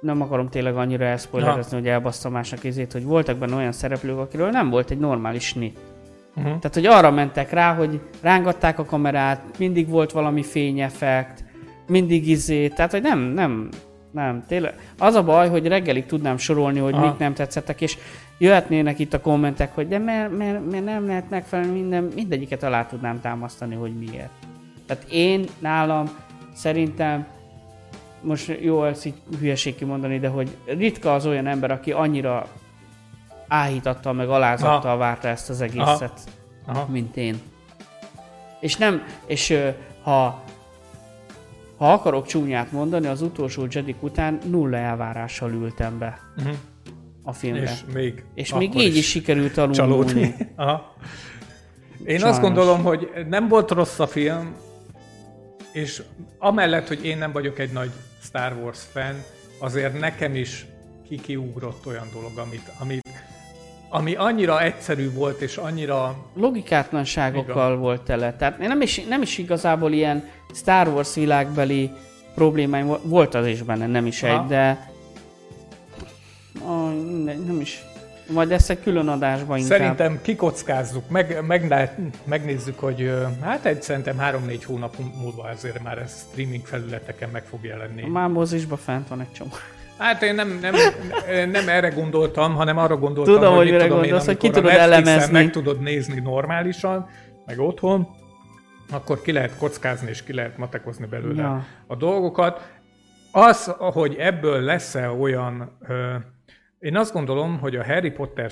Speaker 2: nem akarom tényleg annyira elszpoilerezni, hogy elbasszam másnak izét, hogy voltak benne olyan szereplők, akiről nem volt egy normális snit.
Speaker 1: Uh-huh.
Speaker 2: Tehát, hogy arra mentek rá, hogy rángatták a kamerát, mindig volt valami fényeffekt, mindig izé, tehát, hogy nem, nem, nem, tényleg. Az a baj, hogy reggelig tudnám sorolni, hogy
Speaker 1: Aha.
Speaker 2: mik nem tetszettek, és jöhetnének itt a kommentek, hogy de mert, mert, mert nem lehet megfelelni minden, mindegyiket alá tudnám támasztani, hogy miért. Tehát én nálam szerintem most jó ezt így hülyeség kimondani, de hogy ritka az olyan ember, aki annyira áhítattal meg alázattal várta ezt az egészet,
Speaker 1: Aha.
Speaker 2: mint én. És nem, és ha ha akarok csúnyát mondani, az utolsó Jedik után nulla elvárással ültem be
Speaker 1: Uh-huh.
Speaker 2: a filmbe.
Speaker 1: És még,
Speaker 2: és még így is sikerült alulmúlni.
Speaker 1: csalódni. Aha. Én
Speaker 2: Sajnos.
Speaker 1: azt gondolom, hogy nem volt rossz a film, és amellett, hogy én nem vagyok egy nagy Star Wars fan, azért nekem is kikiugrott olyan dolog, amit, amit, ami annyira egyszerű volt, és annyira...
Speaker 2: Logikátlanságokkal Igen. volt tele. Tehát nem is, nem is igazából ilyen Star Wars világbeli problémáim vo- volt az is benne, nem is
Speaker 1: Aha.
Speaker 2: egy, de oh, mindegy, nem is. Majd ezt egy külön adásban inkább.
Speaker 1: Szerintem kikockázzuk, meg, meg, megnézzük, hogy hát egy szerintem 3-4 hónap múlva azért már ez streaming felületeken meg fog jelenni.
Speaker 2: Már mozisba fent van egy csomó.
Speaker 1: Hát én nem, nem, nem erre gondoltam, hanem arra gondoltam,
Speaker 2: Tudom, hogy
Speaker 1: mit
Speaker 2: mire
Speaker 1: tudom
Speaker 2: gondolsz, hogy ki tudod elemezni.
Speaker 1: meg tudod nézni normálisan, meg otthon, akkor ki lehet kockázni és ki lehet matekozni belőle
Speaker 2: Ja.
Speaker 1: a dolgokat. Az, hogy ebből lesz-e olyan... Ö, én azt gondolom, hogy a Harry Potter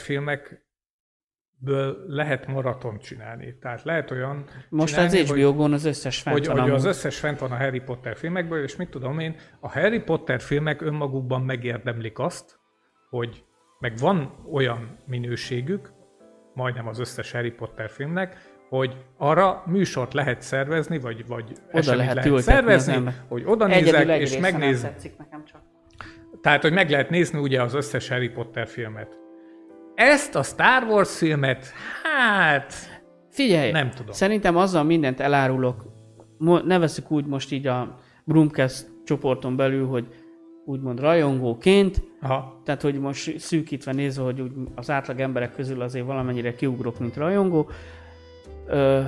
Speaker 1: filmekből lehet maraton csinálni. Tehát lehet olyan
Speaker 2: Most
Speaker 1: csinálni,
Speaker 2: az HBO-gon az összes fent
Speaker 1: hogy,
Speaker 2: van
Speaker 1: hogy az összes fent van a Harry Potter filmekből, és mit tudom én, a Harry Potter filmek önmagukban megérdemlik azt, hogy meg van olyan minőségük, majdnem az összes Harry Potter filmnek, hogy arra műsort lehet szervezni, vagy, vagy eseményt
Speaker 2: lehet
Speaker 1: lehet szervezni, hogy oda nézek, és
Speaker 2: része nem
Speaker 1: megnéz,
Speaker 2: tetszik nekem csak.
Speaker 1: tehát, hogy meg lehet nézni ugye az összes Harry Potter filmet. Ezt a Star Wars filmet, hát
Speaker 2: Figyelj,
Speaker 1: Nem tudom.
Speaker 2: szerintem azzal mindent elárulok, nevezzük úgy most így a Brumcast csoporton belül, hogy úgymond rajongóként,
Speaker 1: aha,
Speaker 2: tehát hogy most szűkítve nézve, hogy úgy az átlag emberek közül azért valamennyire kiugrok, mint rajongó. Ö,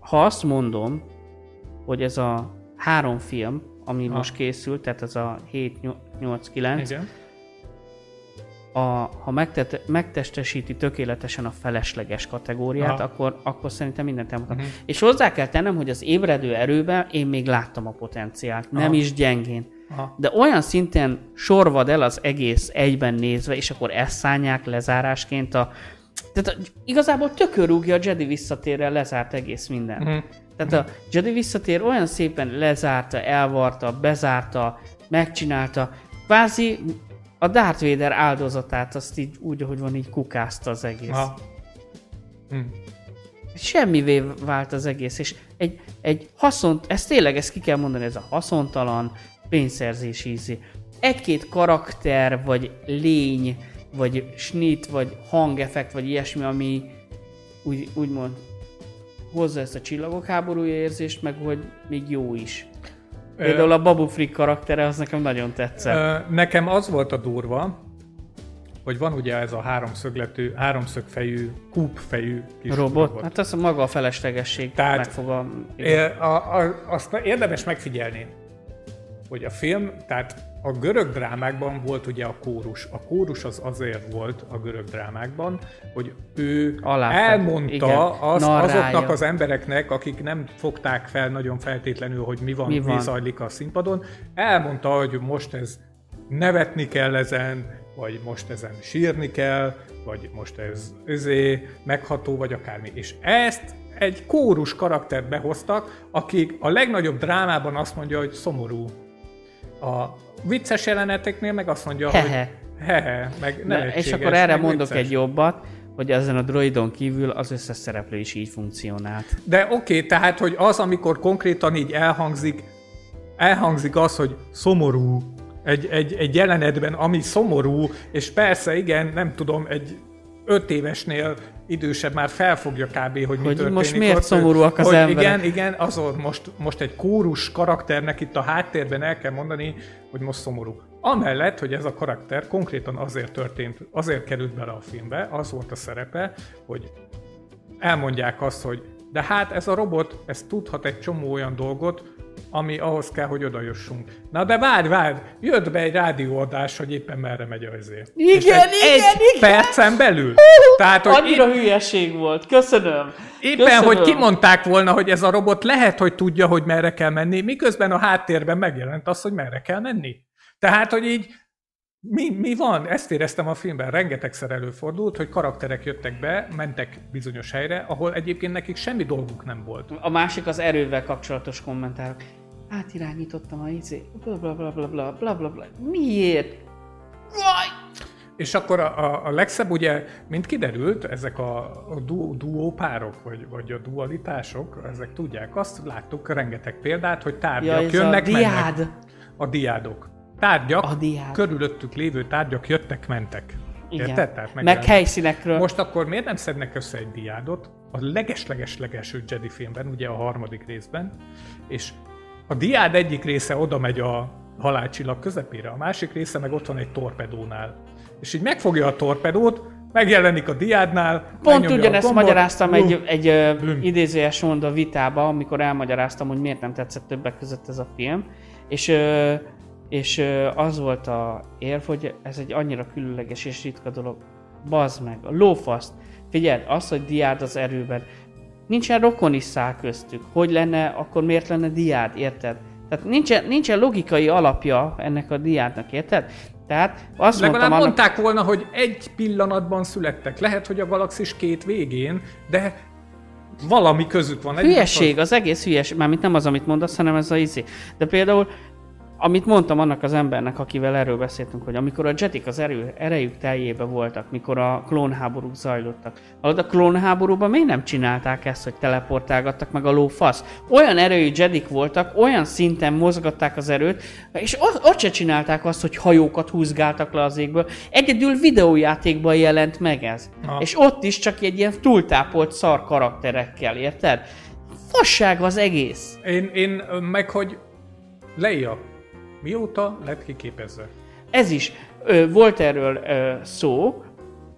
Speaker 2: ha azt mondom, hogy ez a három film, ami
Speaker 1: Ha.
Speaker 2: most készült, tehát ez a 7, 8, 9,
Speaker 1: igen.
Speaker 2: A, ha megtet, megtestesíti tökéletesen a felesleges kategóriát,
Speaker 1: Aha.
Speaker 2: akkor, akkor szerintem mindent elmondhat.
Speaker 1: Mhm.
Speaker 2: És hozzá kell tennem, hogy az ébredő erőben én még láttam a potenciált, nem
Speaker 1: Aha.
Speaker 2: is gyengén.
Speaker 1: Aha.
Speaker 2: De olyan szinten sorvad el az egész egyben nézve, és akkor ezt szánják lezárásként a... Tehát a- igazából tökörúgja a Jedi visszatérrel lezárt egész minden.
Speaker 1: Mhm.
Speaker 2: Tehát a Jedi visszatér olyan szépen lezárta, elvarta, bezárta, megcsinálta, kvázi a Darth Vader áldozatát azt így úgy, ahogy van, így kukázta az egész.
Speaker 1: Aha. Hm.
Speaker 2: Semmivé vált az egész, és egy, egy haszont, ezt tényleg ezt ki kell mondani, ez a haszontalan pénzszerzési ízé. Egy-két karakter, vagy lény, vagy snit, vagy hangeffekt, vagy ilyesmi, ami úgy, úgymond hozza ezt a csillagok háborúja érzést, meg hogy még jó is. Például a Babu Frick karaktere, az nekem nagyon tetszett.
Speaker 1: Nekem az volt a durva, hogy van ugye ez a háromszögletű, háromszögfejű, kúpfejű kis
Speaker 2: robot?
Speaker 1: robot.
Speaker 2: Hát az a maga a feleslegesség
Speaker 1: Tehát-
Speaker 2: megfogal.
Speaker 1: É, a, a, azt érdemes megfigyelni, hogy a film, tehát a görög drámákban volt ugye a kórus. A kórus az azért volt a görög drámákban, hogy ő
Speaker 2: Aláfed-
Speaker 1: elmondta
Speaker 2: igen,
Speaker 1: azt azoknak az embereknek, akik nem fogták fel nagyon feltétlenül, hogy mi van,
Speaker 2: mi, van.
Speaker 1: mi zajlik a színpadon, elmondta, hogy most ez nevetni kell ezen, vagy most ezen sírni kell, vagy most ez özé, megható, vagy akármi. És ezt egy kórus karaktert behoztak, akik a legnagyobb drámában azt mondja, hogy szomorú. A vicces jeleneteknél meg azt mondja,
Speaker 2: Hehe.
Speaker 1: hogy hehe, meg nevetséges,
Speaker 2: és akkor erre mondok
Speaker 1: vicces.
Speaker 2: egy jobbat, hogy ezen a droidon kívül az összes szereplő is így funkcionált.
Speaker 1: De oké, okay, tehát, hogy az, amikor konkrétan így elhangzik, elhangzik az, hogy szomorú egy, egy, egy jelenetben, ami szomorú, és persze igen, nem tudom, egy öt évesnél idősebb már felfogja kb. hogy mi
Speaker 2: Hogy
Speaker 1: történik
Speaker 2: most miért
Speaker 1: ott,
Speaker 2: szomorúak az
Speaker 1: hogy
Speaker 2: emberek.
Speaker 1: Igen, igen, azon most, most egy kórus karakternek itt a háttérben el kell mondani, hogy most szomorú. Amellett, hogy ez a karakter konkrétan azért történt, azért került bele a filmbe, az volt a szerepe, hogy elmondják azt, hogy de hát ez a robot, ez tudhat egy csomó olyan dolgot, ami ahhoz kell, hogy odajussunk. Na de várj, várj, jött be egy rádióadás, hogy éppen merre megy a izé.
Speaker 2: Igen,
Speaker 1: És
Speaker 2: igen,
Speaker 1: egy
Speaker 2: igen.
Speaker 1: percen belül. Tehát, hogy
Speaker 2: Annyira hülyeség volt. Köszönöm.
Speaker 1: Éppen,
Speaker 2: Köszönöm.
Speaker 1: hogy kimondták volna, hogy ez a robot lehet, hogy tudja, hogy merre kell menni, miközben a háttérben megjelent az, hogy merre kell menni. Tehát, hogy így mi, mi van? Ezt éreztem a filmben. Rengetegszer előfordult, hogy karakterek jöttek be, mentek bizonyos helyre, ahol egyébként nekik semmi dolguk nem volt.
Speaker 2: A másik az erővel kapcsolatos kommentárok. Átirányítottam a izé, bla bla bla bla bla bla bla bla. Miért? Jaj!
Speaker 1: És akkor a, a, a legszebb, ugye, mint kiderült, ezek a, a du, duópárok, vagy, vagy a dualitások, ezek tudják azt, láttuk rengeteg példát, hogy
Speaker 2: Ja,
Speaker 1: tárgyak
Speaker 2: ez
Speaker 1: jönnek,
Speaker 2: a diád.
Speaker 1: mennek. A diádok. Tárgyak,
Speaker 2: A diád.
Speaker 1: körülöttük lévő tárgyak jöttek, mentek.
Speaker 2: Igen.
Speaker 1: Érted? Tehát
Speaker 2: Meg helyszínekről.
Speaker 1: Most akkor miért nem szednek össze egy diádot a leges-leges-legelső Jedi filmben, ugye a harmadik részben, és a diád egyik része oda megy a halálcsillag közepére, a másik része meg ott van egy torpedónál. És így megfogja a torpedót, megjelenik a diádnál,
Speaker 2: Pont
Speaker 1: a
Speaker 2: ugyanezt
Speaker 1: gombot,
Speaker 2: magyaráztam
Speaker 1: blum.
Speaker 2: egy, egy
Speaker 1: blum.
Speaker 2: idézőjes mondva vitába, amikor elmagyaráztam, hogy miért nem tetszett többek között ez a film, és, és az volt a érv, hogy ez egy annyira különleges és ritka dolog. Bazd meg, a lófaszt. Figyeld, az, hogy diád az erőben, nincsen rokoni szál köztük. Hogy lenne, akkor miért lenne diád, érted? Tehát nincsen, nincsen logikai alapja ennek a diátnak, érted? Tehát azt
Speaker 1: Legalább
Speaker 2: mondtam annak,
Speaker 1: mondták volna, hogy egy pillanatban születtek. Lehet, hogy a galaxis két végén, de valami közük van.
Speaker 2: Hülyeség, az egész hülyeség, mármint nem az, amit mondasz, hanem ez a izé. De például, amit mondtam annak az embernek, akivel erről beszéltünk, hogy amikor a jetik az erő, erejük teljébe voltak, mikor a klónháborúk zajlottak, hallod, a klónháborúban miért nem csinálták ezt, hogy teleportálgattak meg a lófasz? Olyan erőjű jedik voltak, olyan szinten mozgatták az erőt, és ott, se csinálták azt, hogy hajókat húzgáltak le az égből. Egyedül videójátékban jelent meg ez.
Speaker 1: Ha.
Speaker 2: És ott is csak egy ilyen túltápolt szar karakterekkel, érted? Fasság az egész.
Speaker 1: Én, én meg, hogy Leia mióta lett kiképezve?
Speaker 2: Ez is. Ö, volt erről ö, szó,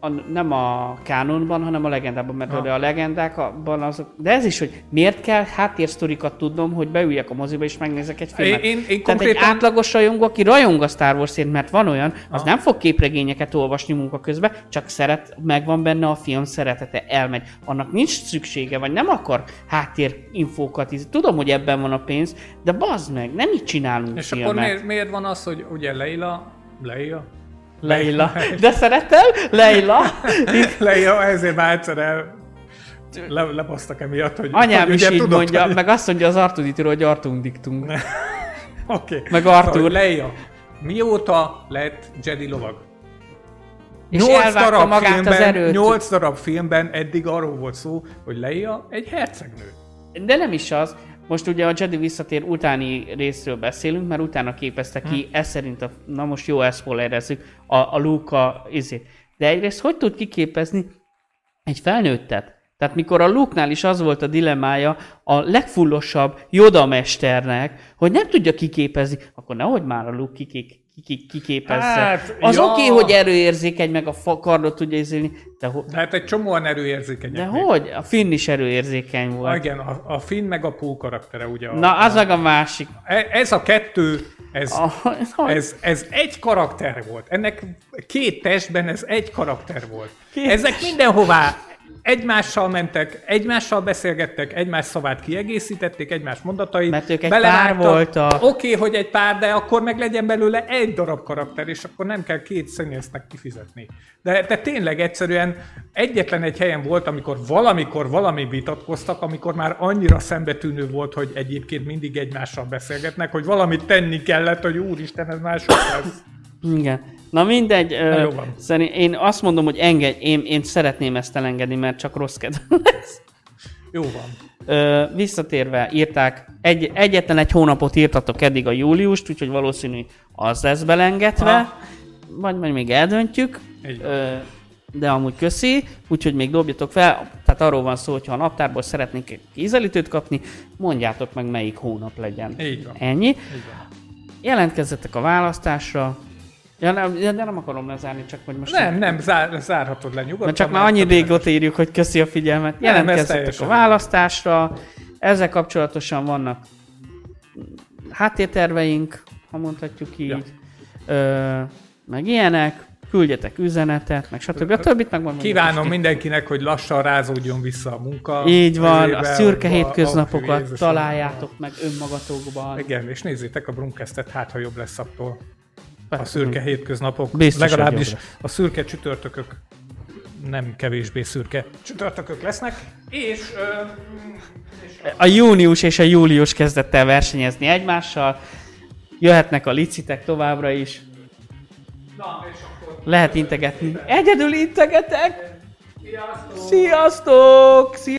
Speaker 2: a, nem a kánonban, hanem a legendában, mert
Speaker 1: Ha.
Speaker 2: a legendákban azok... De ez is, hogy miért kell háttérsztorikat tudnom, hogy beüljek a moziba és megnézek egy filmet.
Speaker 1: Én- én- én
Speaker 2: Tehát egy
Speaker 1: konkrétan-
Speaker 2: átlagos rajongó, aki rajong a Star Warsért, mert van olyan, az
Speaker 1: Ha.
Speaker 2: nem fog képregényeket olvasni munka közben, csak szeret, megvan benne a film szeretete, elmegy. Annak nincs szüksége, vagy nem akar háttérinfókat. Tudom, hogy ebben van a pénz, de bazd meg, nem így csinálunk
Speaker 1: És
Speaker 2: filmet.
Speaker 1: akkor miért, miért van az, hogy ugye Leila, Leia?
Speaker 2: Leila. De szeretem? Leila.
Speaker 1: Leia, ezért már egyszer el, le, lebasztak emiatt, hogy
Speaker 2: Anyám
Speaker 1: hogy
Speaker 2: is így
Speaker 1: tudod,
Speaker 2: mondja,
Speaker 1: hogy...
Speaker 2: meg azt mondja az Artuditról, hogy Artundiktunk.
Speaker 1: Oké. Okay.
Speaker 2: meg Arthur.
Speaker 1: Szóval Leia, mióta lett Jedi lovag?
Speaker 2: És elvágta magát
Speaker 1: filmben,
Speaker 2: az erőt.
Speaker 1: 8 darab filmben eddig arról volt szó, hogy Leia egy hercegnő.
Speaker 2: De nem is az. Most ugye a Jedi visszatér utáni részről beszélünk, mert utána képezte ki,
Speaker 1: Hm.
Speaker 2: ez szerint, a, na most jó, ezt spoilerezzük, a, a Luke a, izé. De egyrészt hogy tud kiképezni egy felnőttet? Tehát mikor a Luke-nál is az volt a dilemmája a legfullosabb Yoda mesternek, hogy nem tudja kiképezni, akkor nehogy már a Luke kiki, kiképezze.
Speaker 1: Hát,
Speaker 2: az
Speaker 1: ja.
Speaker 2: oké, okay, hogy erőérzékeny, meg a kardot tudja izélni, de, ho-
Speaker 1: De hát egy csomóan erőérzékenyek.
Speaker 2: de
Speaker 1: még.
Speaker 2: hogy? A Finn is erőérzékeny volt.
Speaker 1: Igen, a, a Finn meg a Pó karaktere, ugye. A,
Speaker 2: Na, az meg a másik.
Speaker 1: E- Ez a kettő, ez,
Speaker 2: Ah,
Speaker 1: ez, ez egy karakter volt. Ennek két testben ez egy karakter volt.
Speaker 2: Két
Speaker 1: Ezek mindenhová egymással mentek, egymással beszélgettek, egymás szavát kiegészítették, egymás mondatait.
Speaker 2: Mert ők egy pár voltak.
Speaker 1: Oké, hogy egy pár, de akkor meg legyen belőle egy darab karakter, és akkor nem kell két színésznek kifizetni. De, de tényleg egyszerűen egyetlen egy helyen volt, amikor valamikor valami vitatkoztak, amikor már annyira szembetűnő volt, hogy egyébként mindig egymással beszélgetnek, hogy valamit tenni kellett, hogy úristen, ez mások lesz.
Speaker 2: Igen. Na mindegy, ö,
Speaker 1: jó van.
Speaker 2: szerint én azt mondom, hogy engedj, én, én szeretném ezt elengedni, mert csak rossz lesz.
Speaker 1: Jó van.
Speaker 2: Ö, visszatérve írták, egy, egyetlen egy hónapot írtatok eddig a júliust, úgyhogy valószínű az lesz belengedve,
Speaker 1: Aha.
Speaker 2: vagy majd még eldöntjük. Ö, de amúgy köszi, úgyhogy még dobjatok fel, tehát arról van szó, hogy ha a naptárból szeretnénk egy ízelítőt kapni, mondjátok meg melyik hónap legyen.
Speaker 1: Így van.
Speaker 2: Ennyi.
Speaker 1: Így van.
Speaker 2: Jelentkezzetek a választásra. Ja, nem, ja, de nem akarom lezárni, csak hogy most...
Speaker 1: Nem, nem, zár, zárhatod le nyugodtan.
Speaker 2: Mert csak már annyi régóta írjuk, hogy köszi a figyelmet. Jelentkezzetek a választásra. Ezzel kapcsolatosan vannak háttérterveink, ha mondhatjuk így.
Speaker 1: Ja.
Speaker 2: Ö, meg ilyenek. Küldjetek üzenetet, meg stb. A többit meg
Speaker 1: Kívánom
Speaker 2: is.
Speaker 1: mindenkinek, hogy lassan rázódjon vissza a munka.
Speaker 2: Így van, a szürke
Speaker 1: a- a-
Speaker 2: hétköznapokat találjátok meg önmagatokban.
Speaker 1: Igen, és nézzétek a Brunkestet, hát ha jobb lesz attól. A szürke hétköznapok.
Speaker 2: Biztos,
Speaker 1: Legalábbis a szürke csütörtökök nem kevésbé szürke csütörtökök lesznek. És, ö, és
Speaker 2: A június és a július kezdett el versenyezni egymással. Jöhetnek a licitek továbbra is.
Speaker 1: na, és akkor
Speaker 2: Lehet integetni. Egyedül integetek! Sziasztok! Sziasztok!